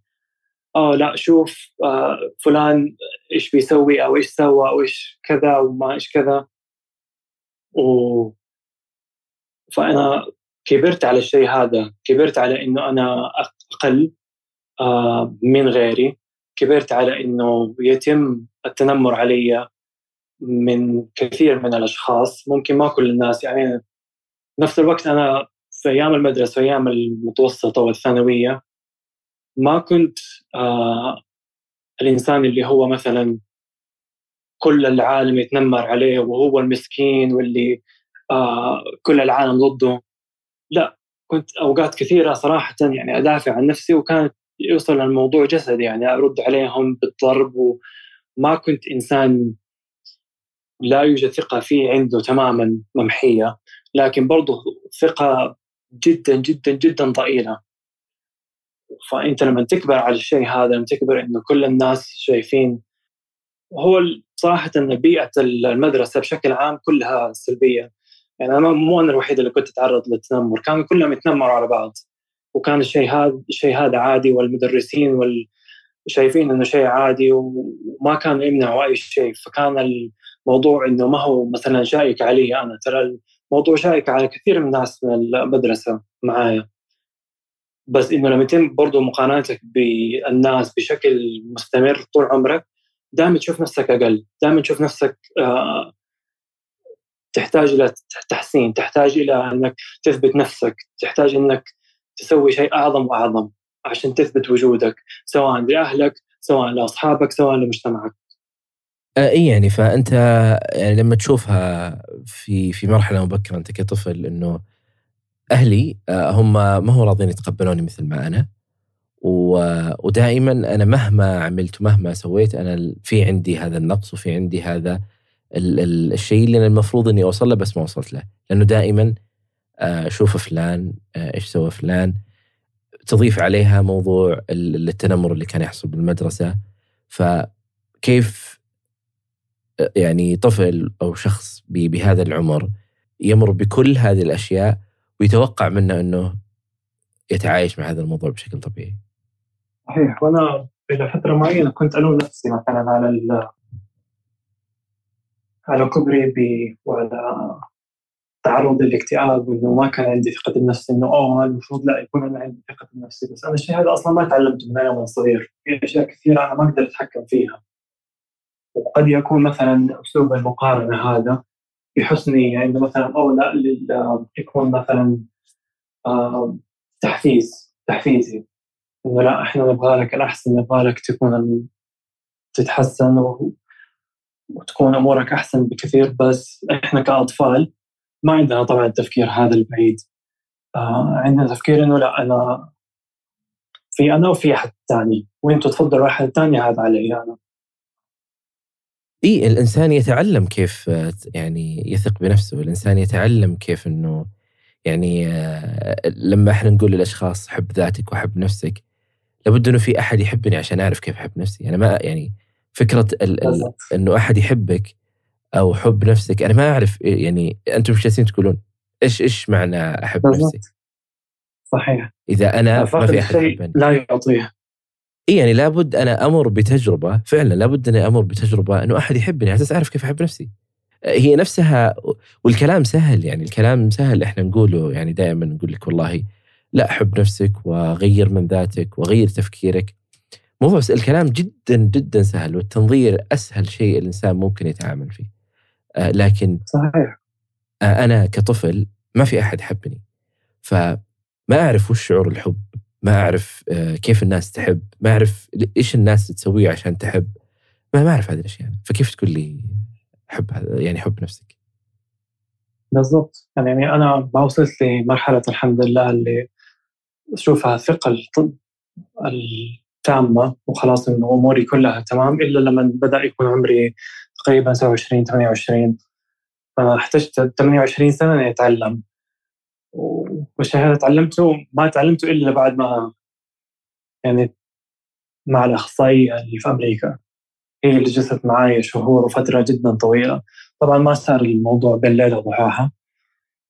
آه لا شوف آه فلان إيش بيسوي أو إيش سوى أو إيش كذا وما إيش كذا. و فأنا كبرت على الشيء هذا كبرت على إنه أنا أقل آه من غيري. كبرت على إنه يتم التنمر علي من كثير من الأشخاص ممكن ما كل الناس يعني نفس الوقت أنا في أيام المدرسة أيام المتوسطة والثانوية ما كنت آه الإنسان اللي هو مثلا كل العالم يتنمر عليه وهو المسكين واللي آه كل العالم ضده. لا كنت أوقات كثيرة صراحة يعني أدافع عن نفسي وكانت يوصل الموضوع جسد يعني أرد عليهم بالضرب وما كنت إنسان لا يوجد ثقة فيه عنده تماما ممحية لكن برضه ثقة جدا جدا جدا ضئيلة. فأنت لما تكبر على الشيء هذا لما تكبر إنه كل الناس شايفين هو صراحة بيئة المدرسة بشكل عام كلها سلبية. يعني أنا مو أنا الوحيد اللي كنت أتعرض للتنمر كانوا كلهم يتنمروا على بعض. وكان الشيء هذا الشيء هذا عادي والمدرسين وال شايفين إنه شيء عادي وما كانوا يمنعوا أي شيء. فكان الموضوع إنه ما هو مثلا شائك علي أنا ترى الموضوع شائك على كثير من الناس من المدرسة معايا. بس إنه لما يتم برضه مقارنتك بالناس بشكل مستمر طول عمرك دائما تشوف نفسك أقل دائما تشوف نفسك آه تحتاج إلى تحسين تحتاج إلى إنك تثبت نفسك تحتاج إنك تسوي شيء أعظم وأعظم عشان تثبت وجودك سواء لأهلك سواء لأصحابك سواء لمجتمعك. إي يعني فأنت يعني لما تشوفها في في مرحلة مبكرة أنت كطفل إنه أهلي آه، هم ما هو راضيين يتقبلوني مثل ما أنا. ودائما أنا مهما عملت ومهما سويت أنا في عندي هذا النقص وفي عندي هذا الشيء اللي المفروض إني أوصل له بس ما وصلت له. لأنه دائما آه، شوف فلان إيش سوى فلان تضيف عليها موضوع التنمر اللي كان يحصل بالمدرسة. فكيف يعني طفل أو شخص بهذا العمر يمر بكل هذه الأشياء ويتوقع منه إنه يتعايش مع هذا الموضوع بشكل طبيعي. صحيح. وأنا إلى فترة معينة كنت ألوم نفسي مثلا على على كبري وعلى تعرض للاكتئاب وإنه ما كان عندي ثقة بالنفس إنه أوه المفروض لا يكون أنا عندي ثقة بالنفس بس أنا الشيء هذا أصلا ما تعلمته من أنا صغير. في أشياء كثيرة أنا ما أقدر أتحكم فيها. وقد يكون مثلا أسلوب المقارنة هذا يحسني يعني مثلا أو لا يكون مثلا تحفيز تحفيزي. إنه لا إحنا نبغى لك الأحسن نبغى لك تكون تتحسن وتكون أمورك أحسن بكثير بس إحنا كأطفال ما عندنا طبعا التفكير هذا البعيد. آه عندنا تفكير إنه لا أنا في أنا وفي أحد ثاني وأنتم تفضلوا أحد ثاني هذا علي أنا. إي الإنسان يتعلم كيف يعني يثق بنفسه، الإنسان يتعلم كيف إنه يعني آه، لما إحنا نقول للأشخاص حب ذاتك وحب نفسك لابد إنه في أحد يحبني عشان أعرف كيف أحب نفسي، أنا ما يعني فكرة ال ال إنه أحد يحبك أو حب نفسك أنا ما أعرف يعني أنتم مش جالسين تقولون؟ إيش إيش معنى أحب بالضبط. نفسي؟ صحيح. إذا أنا ما في أحد يحبني. لا يعطيه اي يعني لابد أنا أمر بتجربة فعلا لابد اني أمر بتجربة إنه أحد يحبني على أساس أعرف كيف أحب نفسي. هي نفسها والكلام سهل يعني الكلام سهل إحنا نقوله يعني دائما نقول لك والله لا حب نفسك وغير من ذاتك وغير تفكيرك. موضوع الكلام جدا جدا سهل والتنظير أسهل شيء الإنسان ممكن يتعامل فيه. آه لكن صحيح آه أنا كطفل ما في أحد حبني. فما أعرف وش شعور الحب ما أعرف آه، كيف الناس تحب ما أعرف إيش الناس تسويه عشان تحب ما ما أعرف هذه الأشياء. فكيف تقول لي حب يعني حب نفسك؟ بالضبط. يعني أنا ما وصلت لمرحلة الحمد لله اللي أشوفها الثقه التامة وخلاص انه أموري كلها تمام إلا لما بدأ يكون عمري تقريبا 27 28 فانا احتجت 28 سنة أتعلم. والشيء هذا تعلمته ما تعلمته إلا بعد ما يعني مع الاخصائيه اللي في أمريكا. هي اللي جلست معي شهور وفترة جدا طويلة. طبعا ما صار الموضوع بين ليلة وضحاها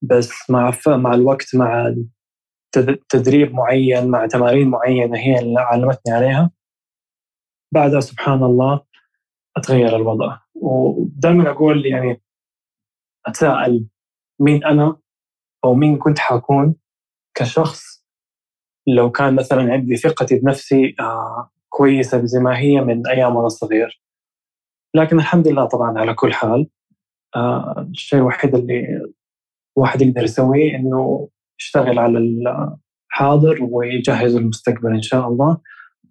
بس مع مع الوقت مع تدريب معين مع تمارين معينة هي اللي علمتني عليها. بعدها سبحان الله أتغير الوضع. ودائما أقول يعني أتساءل مين أنا؟ أو مين كنت حكون كشخص. لو كان مثلا عندي ثقتي بنفسي آه كويسة زي ما هي من أيام وأنا صغير. لكن الحمد لله طبعا على كل حال آه الشيء الوحيد اللي الواحد يقدر يسويه إنه يشتغل على الحاضر ويجهز المستقبل إن شاء الله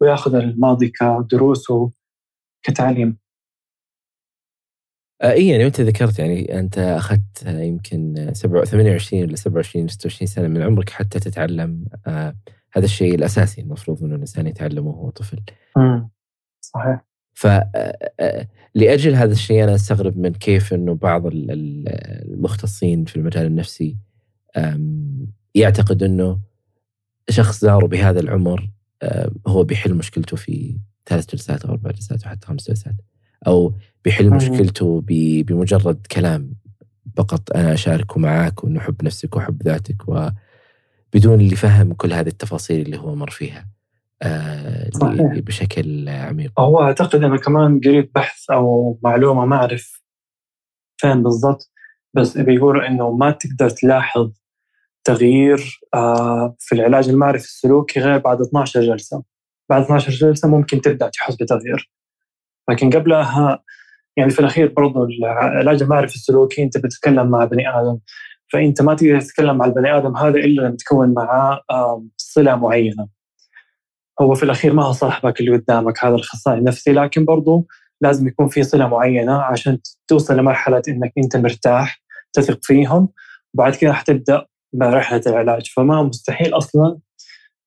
ويأخذ الماضي كدروس وكتعليم اي يعني وانت ذكرت يعني أنت أخذت يمكن 28 ولا 27 26 سنة من عمرك حتى تتعلم آه هذا الشيء الأساسي المفروض إنه الإنسان يتعلمه وهو طفل. امم صحيح. ف آه، لأجل هذا الشيء أنا أستغرب من كيف إنه بعض المختصين في المجال النفسي يعتقد إنه شخص زاره بهذا العمر هو بيحل مشكلته في ثلاث جلسات أو أربع جلسات أو حتى خمس جلسات. أو بيحل مشكلته بمجرد كلام فقط. أنا اشاركه معك وأنه حب نفسك وحب ذاتك وبدون اللي فهم كل هذه التفاصيل اللي هو مر فيها. آه صحيح. بشكل عميق. هو أعتقد أنا كمان قريت بحث أو معلومة ما أعرف فين بالضبط بس بيقولوا إنه ما تقدر تلاحظ تغيير آه في العلاج المعرفي السلوكي غير بعد 12 جلسة. بعد 12 جلسة ممكن تبدأ تحس بتغيير. لكن قبلها يعني في الأخير برضو العلاج المعرفي السلوكي أنت بتتكلم مع بني آدم. فأنت ما تقدر تتكلم مع البني آدم هذا إلا لما تكون معاه صلة معينة. هو في الأخير ما هو صاحبك اللي قدامك هذا الأخصائي النفسي لكن برضو لازم يكون في صلة معينة عشان توصل لمرحلة إنك أنت مرتاح تثق فيهم وبعد كده حتبدأ برحله العلاج. فما مستحيل أصلا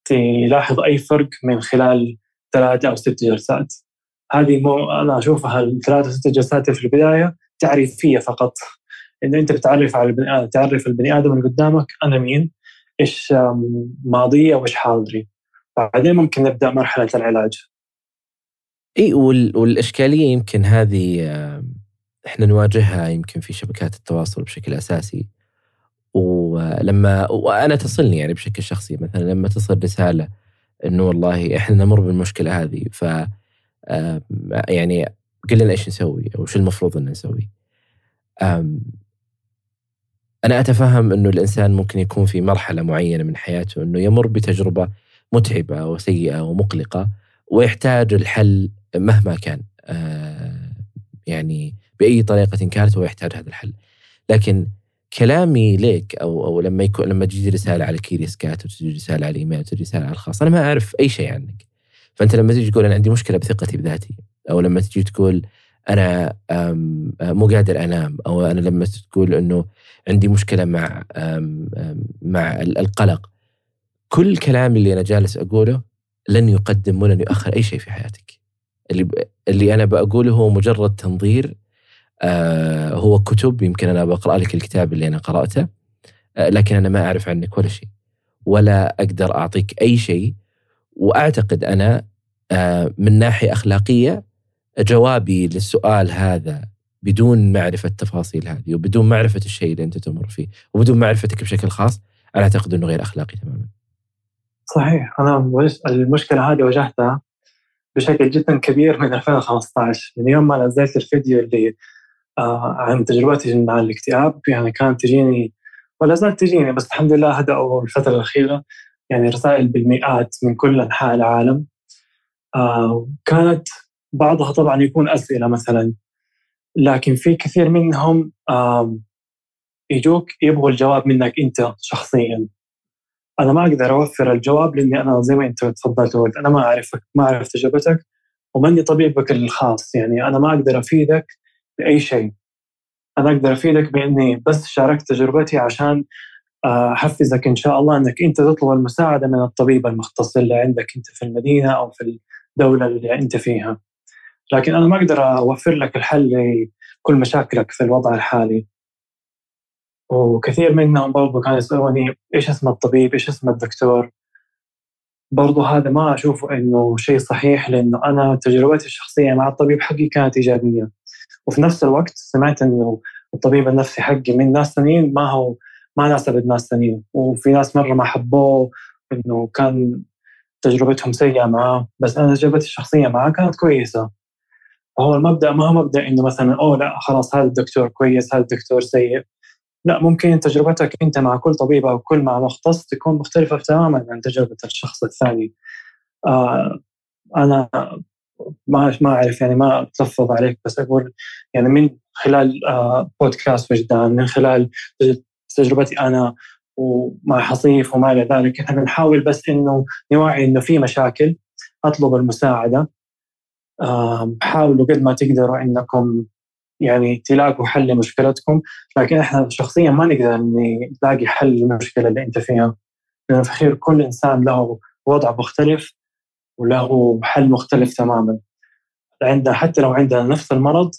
تلاحظ أي فرق من خلال ثلاثة أو ست جلسات. هذه مو أنا أشوفها الثلاث ست جلسات في البداية تعريفية فقط. انه أنت بتعرف على البني تعرف البني آدم اللي قدامك أنا مين إيش ماضيه وإيش حاضري. بعدين ممكن نبدأ مرحلة العلاج. إي والإشكالية يمكن هذه إحنا نواجهها يمكن في شبكات التواصل بشكل أساسي. ولما وأنا تصلني يعني بشكل شخصي مثلا لما تصل رسالة إنه والله إحنا نمر بالمشكلة هذه ف يعني قل لنا إيش نسوي أو شو المفروض ان نسوي. أنا أتفهم إنه الإنسان ممكن يكون في مرحلة معينة من حياته إنه يمر بتجربة متعبة وسيئة ومقلقة ويحتاج الحل مهما كان. آه، يعني بأي طريقة كانت هو يحتاج هذا الحل. لكن كلامي لك أو أو لما يكون لما تجي رسالة على كيريس كات وتجي رسالة على إيميل وتجي رسالة على الخاص أنا ما أعرف أي شيء عنك. فأنت لما تجي تقول أنا عندي مشكلة بثقتي بذاتي أو لما تجي تقول أنا مو قادر أنام أو أنا لما تقول إنه عندي مشكلة مع مع القلق كل الكلام اللي أنا جالس أقوله لن يقدم ولن يؤخر أي شيء في حياتك. اللي اللي أنا بقوله هو مجرد تنظير آه هو كتب يمكن أنا بقرأ لك الكتاب اللي أنا قرأته آه لكن أنا ما أعرف عنك ولا شيء ولا أقدر أعطيك أي شيء وأعتقد أنا آه من ناحية أخلاقية جوابي للسؤال هذا بدون معرفة التفاصيل هذه وبدون معرفة الشيء اللي أنت تمر فيه وبدون معرفتك بشكل خاص أنا أعتقد إنه غير أخلاقي تماما. صحيح. أنا المشكلة هذه واجهتها بشكل جدا كبير من 2015 من يوم ما نزلت الفيديو اللي آه عن تجربتي مع الاكتئاب يعني كانت تجيني ولا زالت تجيني بس الحمد لله هدأوا الفترة الأخيرة. يعني رسائل بالمئات من كل أنحاء العالم. آه كانت بعضها طبعا يكون أسئلة مثلا لكن في كثير منهم يجوك يبغوا الجواب منك أنت شخصيا. أنا ما أقدر أوفر الجواب لأني أنا زي ما أنت تفضلت أنا ما أعرفك ما أعرف تجربتك وماني طبيبك الخاص يعني أنا ما أقدر أفيدك بأي شيء. أنا أقدر أفيدك بأني بس شاركت تجربتي عشان أحفزك إن شاء الله أنك أنت تطلب المساعدة من الطبيب المختص اللي عندك أنت في المدينة أو في الدولة اللي أنت فيها. لكن أنا ما أقدر أوفر لك الحل لكل مشاكلك في الوضع الحالي. وكثير منهم برضو كانوا يسألوني إيش اسم الطبيب؟ إيش اسم الدكتور؟ برضو هذا ما أشوفه إنه شيء صحيح لأنه أنا تجربتي الشخصية مع الطبيب حقي كانت إيجابية. وفي نفس الوقت سمعت إنه الطبيب النفسي حقي من ناس ثانيين ما هو ما ناسب ناس ثانيين. وفي ناس مرة ما حبوه إنه كان تجربتهم سيئة معاه. بس أنا تجربتي الشخصية معاه كانت كويسة. هو المبدأ ما هو مبدأ إنه مثلا أوه لا خلاص هذا الدكتور كويس هذا الدكتور سيء. لا ممكن تجربتك أنت مع كل طبيب أو كل مع مختص تكون مختلفة تماما عن تجربة الشخص الثاني. آه أنا ما ما أعرف يعني ما أتلفظ عليك بس أقول يعني من خلال آه بودكاست وجدان من خلال تجربتي أنا ومع حصيف وما إلى ذلك إحنا بنحاول بس إنه نوعي إنه في مشاكل أطلب المساعدة. حاولوا قد ما تقدروا إنكم يعني تلاقوا حل لمشكلتكم لكن إحنا شخصيا ما نقدر نلاقي حل للمشكلة اللي أنت فيها. لأنه في الأخير كل إنسان له وضع مختلف وله حل مختلف تماما. عندنا حتى لو عندنا نفس المرض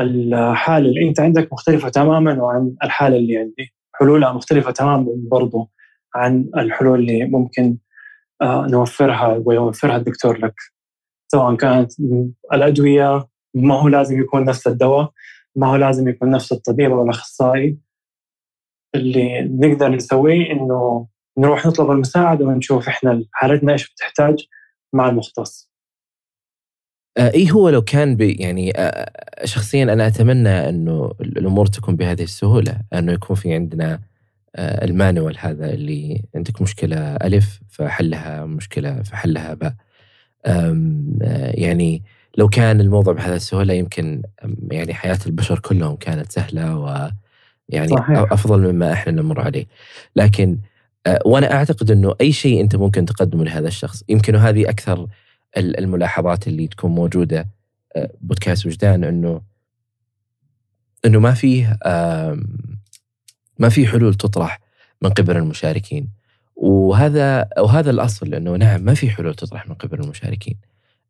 الحالة اللي أنت عندك مختلفة تماما وعن الحالة اللي عندي. حلولها مختلفة تماما برضو عن الحلول اللي ممكن آه، نوفرها ويوفرها الدكتور لك. سواء كانت الأدوية ما هو لازم يكون نفس الدواء ما هو لازم يكون نفس الطبيب أو الأخصائي. اللي نقدر نسويه إنه نروح نطلب المساعدة ونشوف إحنا حالتنا إيش بتحتاج مع المختص. آه إيه هو لو كان بي يعني آه شخصيا أنا أتمنى أنه الأمور تكون بهذه السهولة أنه يكون في عندنا آه المانوال هذا اللي عندك مشكلة ألف فحلها مشكلة فحلها باء. آه يعني لو كان الموضوع بهذا السهولة يمكن يعني حياة البشر كلهم كانت سهلة ويعني صحيح. أفضل مما إحنا نمر عليه لكن آه، وأنا أعتقد إنه أي شيء أنت ممكن تقدمه لهذا الشخص يمكن هذه أكثر الملاحظات اللي تكون موجودة. آه، بودكاست وجدان انه إنه ما فيه ما في حلول تطرح من قبل المشاركين. وهذا وهذا الأصل إنه نعم ما في حلول تطرح من قبل المشاركين.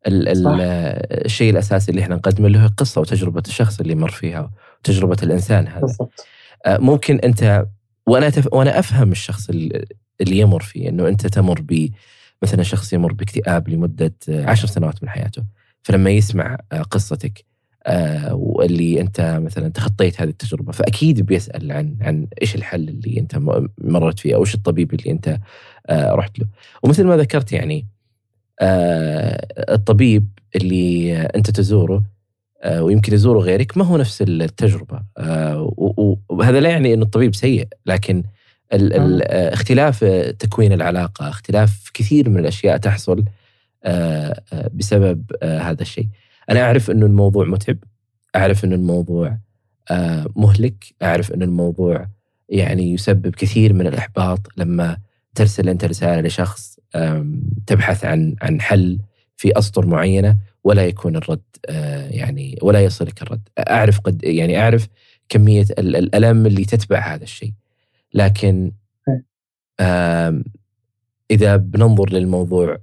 الشيء الأساسي اللي إحنا نقدمه له قصه وتجربة الشخص اللي مر فيها وتجربة الإنسان هذا. بالضبط. آه، ممكن انت وأنا تف... وأنا أفهم الشخص اللي يمر فيه إنه أنت تمر ب مثلا شخص يمر باكتئاب لمدة عشر سنوات من حياته. فلما يسمع آه، قصتك آه، واللي أنت مثلا تخطيت هذه التجربة فأكيد بيسأل عن عن إيش الحل اللي أنت مررت فيه أو إيش الطبيب اللي أنت رحت له. ومثل ما ذكرت يعني آه، الطبيب اللي أنت تزوره آه، ويمكن يزوره غيرك ما هو نفس التجربة. آه، وهذا لا يعني انه الطبيب سيء لكن ال ال آه. اختلاف تكوين العلاقة اختلاف كثير من الأشياء تحصل بسبب هذا الشيء. أنا أعرف إنه الموضوع متعب أعرف إنه الموضوع مهلك أعرف إنه الموضوع يعني يسبب كثير من الإحباط لما ترسل أنت رسالة لشخص تبحث عن عن حل في أسطر معينة ولا يكون الرد آه، يعني ولا يصلك الرد. أعرف قد يعني أعرف كمية الألم اللي تتبع هذا الشيء. لكن إذا بننظر للموضوع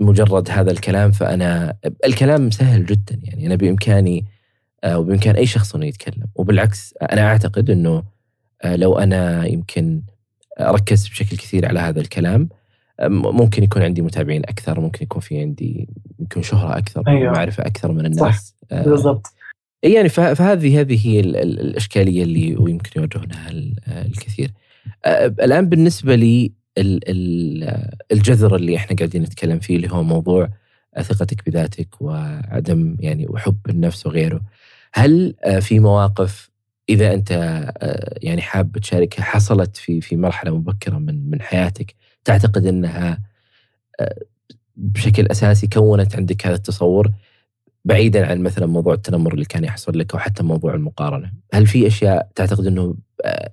مجرد هذا الكلام فأنا الكلام سهل جدا يعني أنا بإمكاني آه، وبإمكان أي شخص أنه يتكلم وبالعكس أنا أعتقد أنه آه، لو أنا يمكن ركزت بشكل كثير على هذا الكلام ممكن يكون عندي متابعين أكثر ممكن يكون في عندي يمكن شهرة أكثر أيوة. معرفة أكثر من الناس صح. آه، بالضبط يعني فهذه هذه هي الإشكالية اللي ويمكن يواجهونها الكثير. آه، الآن بالنسبة لي الجذر اللي إحنا قاعدين نتكلم فيه اللي هو موضوع ثقتك بذاتك وعدم يعني وحب النفس وغيره هل آه، في مواقف إذا أنت يعني حاب تشاركها حصلت في في مرحلة مبكرة من من حياتك تعتقد إنها آه، بشكل أساسي كونت عندك هذا التصور؟ بعيدا عن مثلا موضوع التنمر اللي كان يحصل لك أو حتى موضوع المقارنة، هل في أشياء تعتقد إنه آه،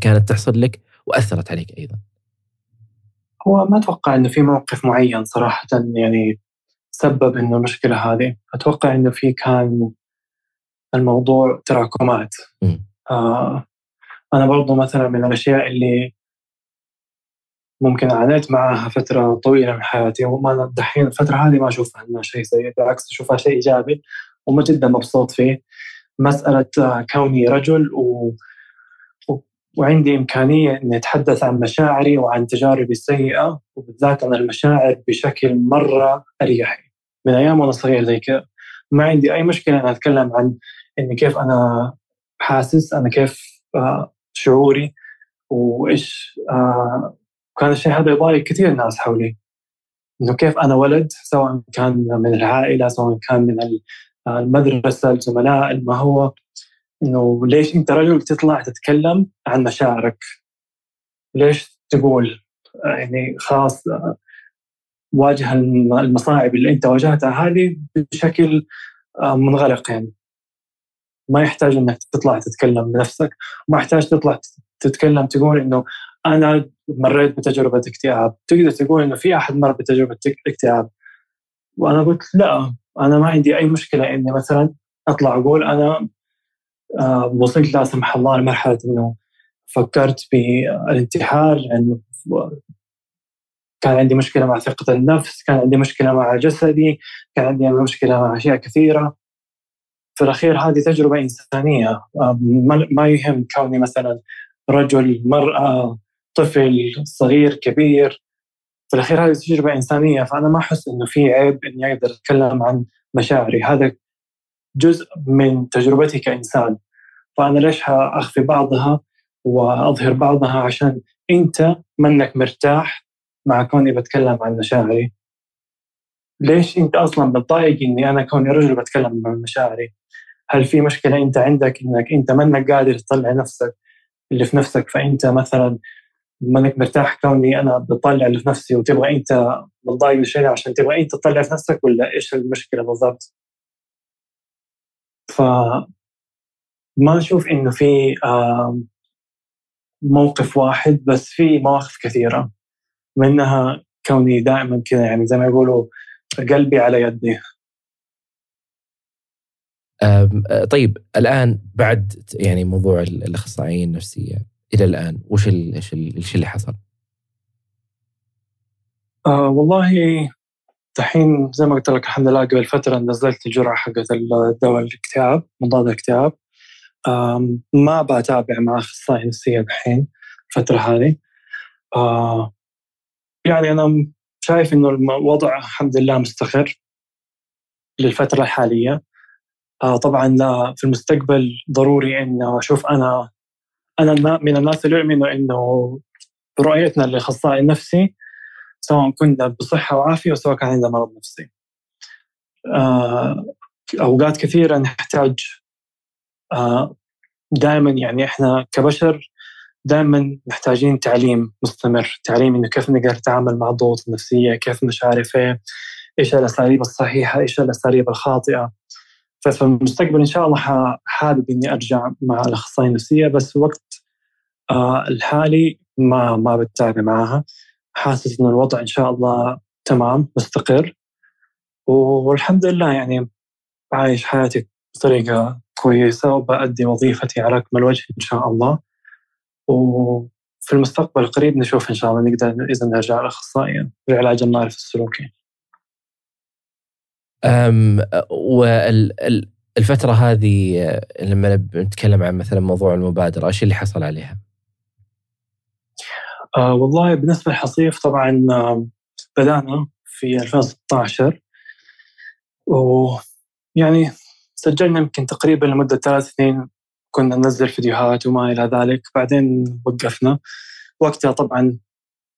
كانت تحصل لك وأثرت عليك أيضا؟ هو ما أتوقع إنه في موقف معين صراحة يعني سبب إنه المشكلة هذه، أتوقع إنه في كان الموضوع تراكمات. آه أنا برضو مثلا من الأشياء اللي ممكن عانيت معها فترة طويلة من حياتي وما دحين الفترة هذه ما أشوفها أنها شيء سيء بالعكس أشوفها شيء إيجابي وما جدا مبسوط فيه. مسألة كوني رجل و... و... وعندي إمكانية إني أتحدث عن مشاعري وعن تجاربي السيئة وبالذات عن المشاعر بشكل مرة أريحي من أيام وأنا صغير زي كذا ما عندي أي مشكلة أن أتكلم عن إني كيف أنا حاسس أنا كيف آه، شعوري وإيش آه، وكان الشيء هذا يضايق كثير ناس حولي. إنه كيف أنا ولد سواء كان من العائلة سواء كان من المدرسة الزملاء ما هو. إنه ليش أنت رجل تطلع تتكلم عن مشاعرك؟ ليش تقول؟ يعني خلاص واجه المصاعب اللي أنت واجهتها هذه بشكل منغلق يعني. ما يحتاج إنك تطلع تتكلم بنفسك. ما يحتاج تطلع تتكلم تقول إنه أنا مريت بتجربة اكتئاب تقدر تقول إنه في أحد مر بتجربة اكتئاب وأنا قلت لا أنا ما عندي أي مشكلة إني مثلا أطلع أقول أنا آه، وصلت لا سمح الله لمرحلة إنه فكرت بالانتحار لأنه كان عندي مشكلة مع ثقة النفس، كان عندي مشكلة مع جسدي، كان عندي مشكلة مع أشياء كثيرة. في الأخير هذه تجربة إنسانية آه، ما يهم كوني مثلا رجل مرأة طفل صغير كبير. في الأخير هذه تجربة إنسانية فأنا ما أحس إنه في عيب إني أقدر أتكلم عن مشاعري. هذا جزء من تجربتي كإنسان. فأنا ليش اخفي بعضها وأظهر بعضها؟ عشان أنت منك مرتاح مع كوني بتكلم عن مشاعري. ليش أنت أصلا متضايق إني أنا كوني رجل بتكلم عن مشاعري؟ هل في مشكلة أنت عندك إنك أنت منك قادر تطلع نفسك اللي في نفسك؟ فأنت مثلا مانك مرتاح كوني أنا بطلع اللي في نفسي وتبغى أنت متضايق من الشيء عشان تبغى أنت تطلع في نفسك ولا إيش المشكلة بالضبط؟ ف ما أشوف إنه في موقف واحد بس في مواقف كثيرة منها كوني دائما كذا يعني زي ما يقولوا قلبي على يدي طيب الآن بعد يعني موضوع الأخصائيين النفسية إلى الآن؟ وش إيش إيش اللي حصل؟ آه والله دحين زي ما قلت لك الحمد لله قبل فترة نزلت الجرعة حقت الدواء الاكتئاب مضاد الاكتئاب. ما بتابع مع أخصائي نفسية الحين الفترة هذه. آه يعني أنا شايف إنه الوضع الحمد لله مستقر للفترة الحالية. آه طبعا في المستقبل ضروري انه أشوف أنا أنا من الناس اللي يؤمنوا إنه رؤيتنا للاخصائي النفسي سواء كنا بصحة وعافية وسواء كان عندنا مرض نفسي. آه أوقات كثيرة نحتاج آه، دائما يعني إحنا كبشر دائما محتاجين تعليم مستمر تعليم إنه كيف نقدر نتعامل مع الضغوط النفسية كيف مش عارف إيه إيش الأساليب الصحيحة إيش الأساليب الخاطئة ففي المستقبل إن شاء الله حابب إني أرجع مع الأخصائية النفسية بس وقت آه الحالي ما ما بتابع معاها حاسس ان الوضع إن شاء الله تمام مستقر والحمد لله يعني عايش حياتي بطريقة كويسة وبأدي وظيفتي على أكمل وجه إن شاء الله وفي المستقبل القريب نشوف إن شاء الله نقدر إذا نرجع لأخصائي لعلاج المعرفه السلوكي. أم والفترة هذه لما نتكلم عن مثلا موضوع المبادرة إيش اللي حصل عليها؟ آه والله بالنسبة للحصيف طبعا بدأنا في 2016 ويعني سجلنا يمكن تقريبا لمدة ثلاث سنين كنا ننزل فيديوهات وما إلى ذلك. بعدين وقفنا. وقتها طبعا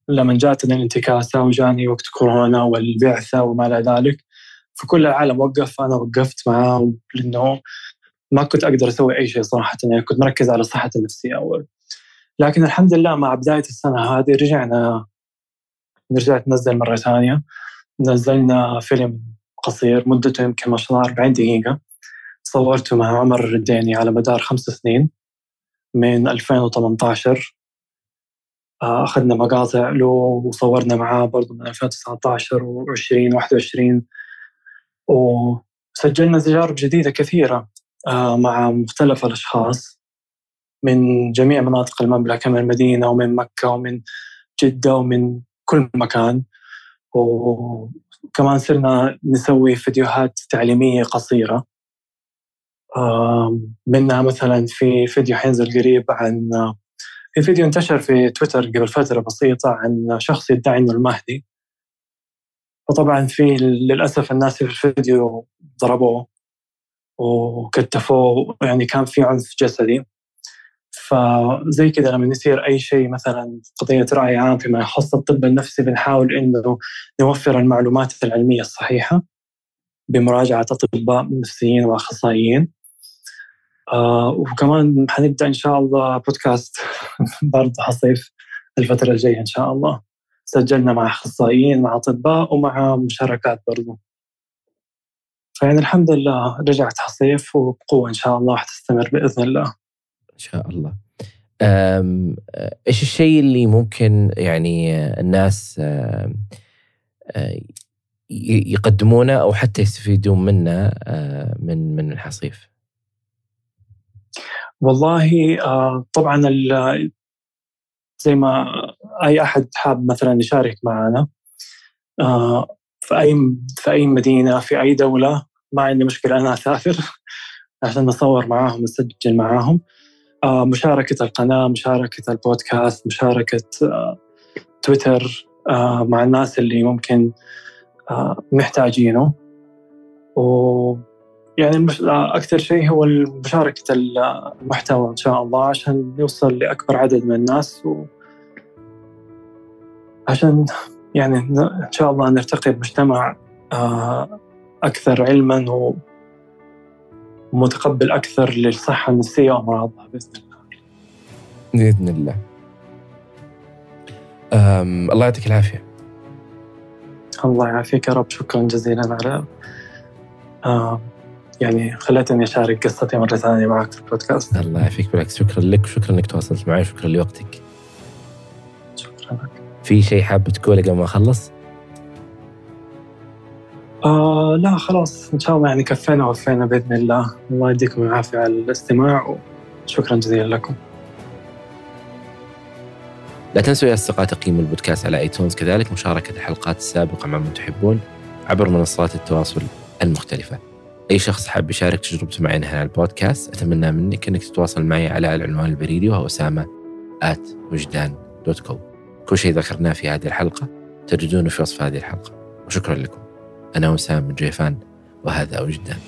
لما جاتنا الانتكاسة وجاني وقت كورونا والبعثة وما إلى ذلك فكل العالم وقف. أنا وقفت معاه لأنه ما كنت أقدر أسوي أي شيء صراحة. يعني كنت مركز على صحتي النفسية أول. لكن الحمد لله مع بداية السنة هذه رجعنا رجعت ننزل مرة ثانية. نزلنا فيلم قصير مدته يمكن ما شاء الله 40 دقيقة. صورته مع عمر الرديني على مدار خمس سنين من 2018 آه، أخذنا مقاطع له وصورنا معاه برضه من 2019 و20 21 وسجلنا تجارب جديدة كثيرة آه، مع مختلف الأشخاص. من جميع مناطق المملكة من المدينة ومن مكة ومن جدة ومن كل مكان. وكمان صرنا نسوي فيديوهات تعليمية قصيرة. منها مثلا في فيديو حينزل قريب عن في فيديو انتشر في تويتر قبل فترة بسيطة عن شخص يدعي إنه المهدي. فطبعا في للأسف الناس في الفيديو ضربوه وكتفوه يعني كان في عنف جسدي. فزي كذا لما يصير أي شيء مثلا قضية رأي عام فيما يخص الطب النفسي بنحاول إنه نوفر المعلومات العلمية الصحيحة بمراجعة أطباء نفسيين وأخصائيين. آه وكمان حنبدأ إن شاء الله بودكاست برضه حصيف الفترة الجاية إن شاء الله. سجلنا مع أخصائيين مع أطباء ومع مشاركات برضه. فيعني الحمد لله رجعت حصيف وبقوة إن شاء الله حتستمر بإذن الله. شاء الله إيش الشيء اللي ممكن يعني الناس آه، يقدمونه أو حتى يستفيدون منه آه، من من الحصيف؟ والله آه، طبعا زي ما أي أحد حاب مثلا يشارك معنا آه، في أي في أي مدينة في أي دولة ما عندي مشكلة أنا أسافر عشان نصور معاهم نسجل معاهم مشاركة القناة مشاركة البودكاست مشاركة تويتر مع الناس اللي ممكن محتاجينه. و يعني أكثر شيء هو مشاركة المحتوى إن شاء الله عشان يوصل لأكبر عدد من الناس. و عشان يعني إن شاء الله نرتقي بمجتمع آه، أكثر علما ومتقبل أكثر للصحة النفسيه وأمراضها بإذن الله. بإذن الله. الله يعطيك العافية. الله يعافيك يا رب شكرا جزيلا على آه يعني خليتني أشارك قصتي مرة ثانية معك في البودكاست الله يعافيك بالعكس شكرا لك وشكرا إنك تواصلت معي شكرا لوقتك شكرا لك في شيء حاب تقوله قبل ما أخلص؟ آه لا خلاص إن شاء الله يعني كفينا ووفينا بإذن الله. الله يديكم العافية على الاستماع وشكرا جزيلا لكم. لا تنسوا يا أصدقاء تقييم البودكاست على آيتونز. كذلك مشاركة الحلقات السابقة مع من تحبون عبر منصات التواصل المختلفة. أي شخص حاب يشارك تجربته معي هنا على البودكاست أتمنى منك أنك تتواصل معي على العنوان البريدي وهو أسامة at وجدان dot com كل شيء ذكرناه في هذه الحلقة تجدونه في وصف هذه الحلقة. وشكرا لكم. أنا وسام جيفان وهذا وجدان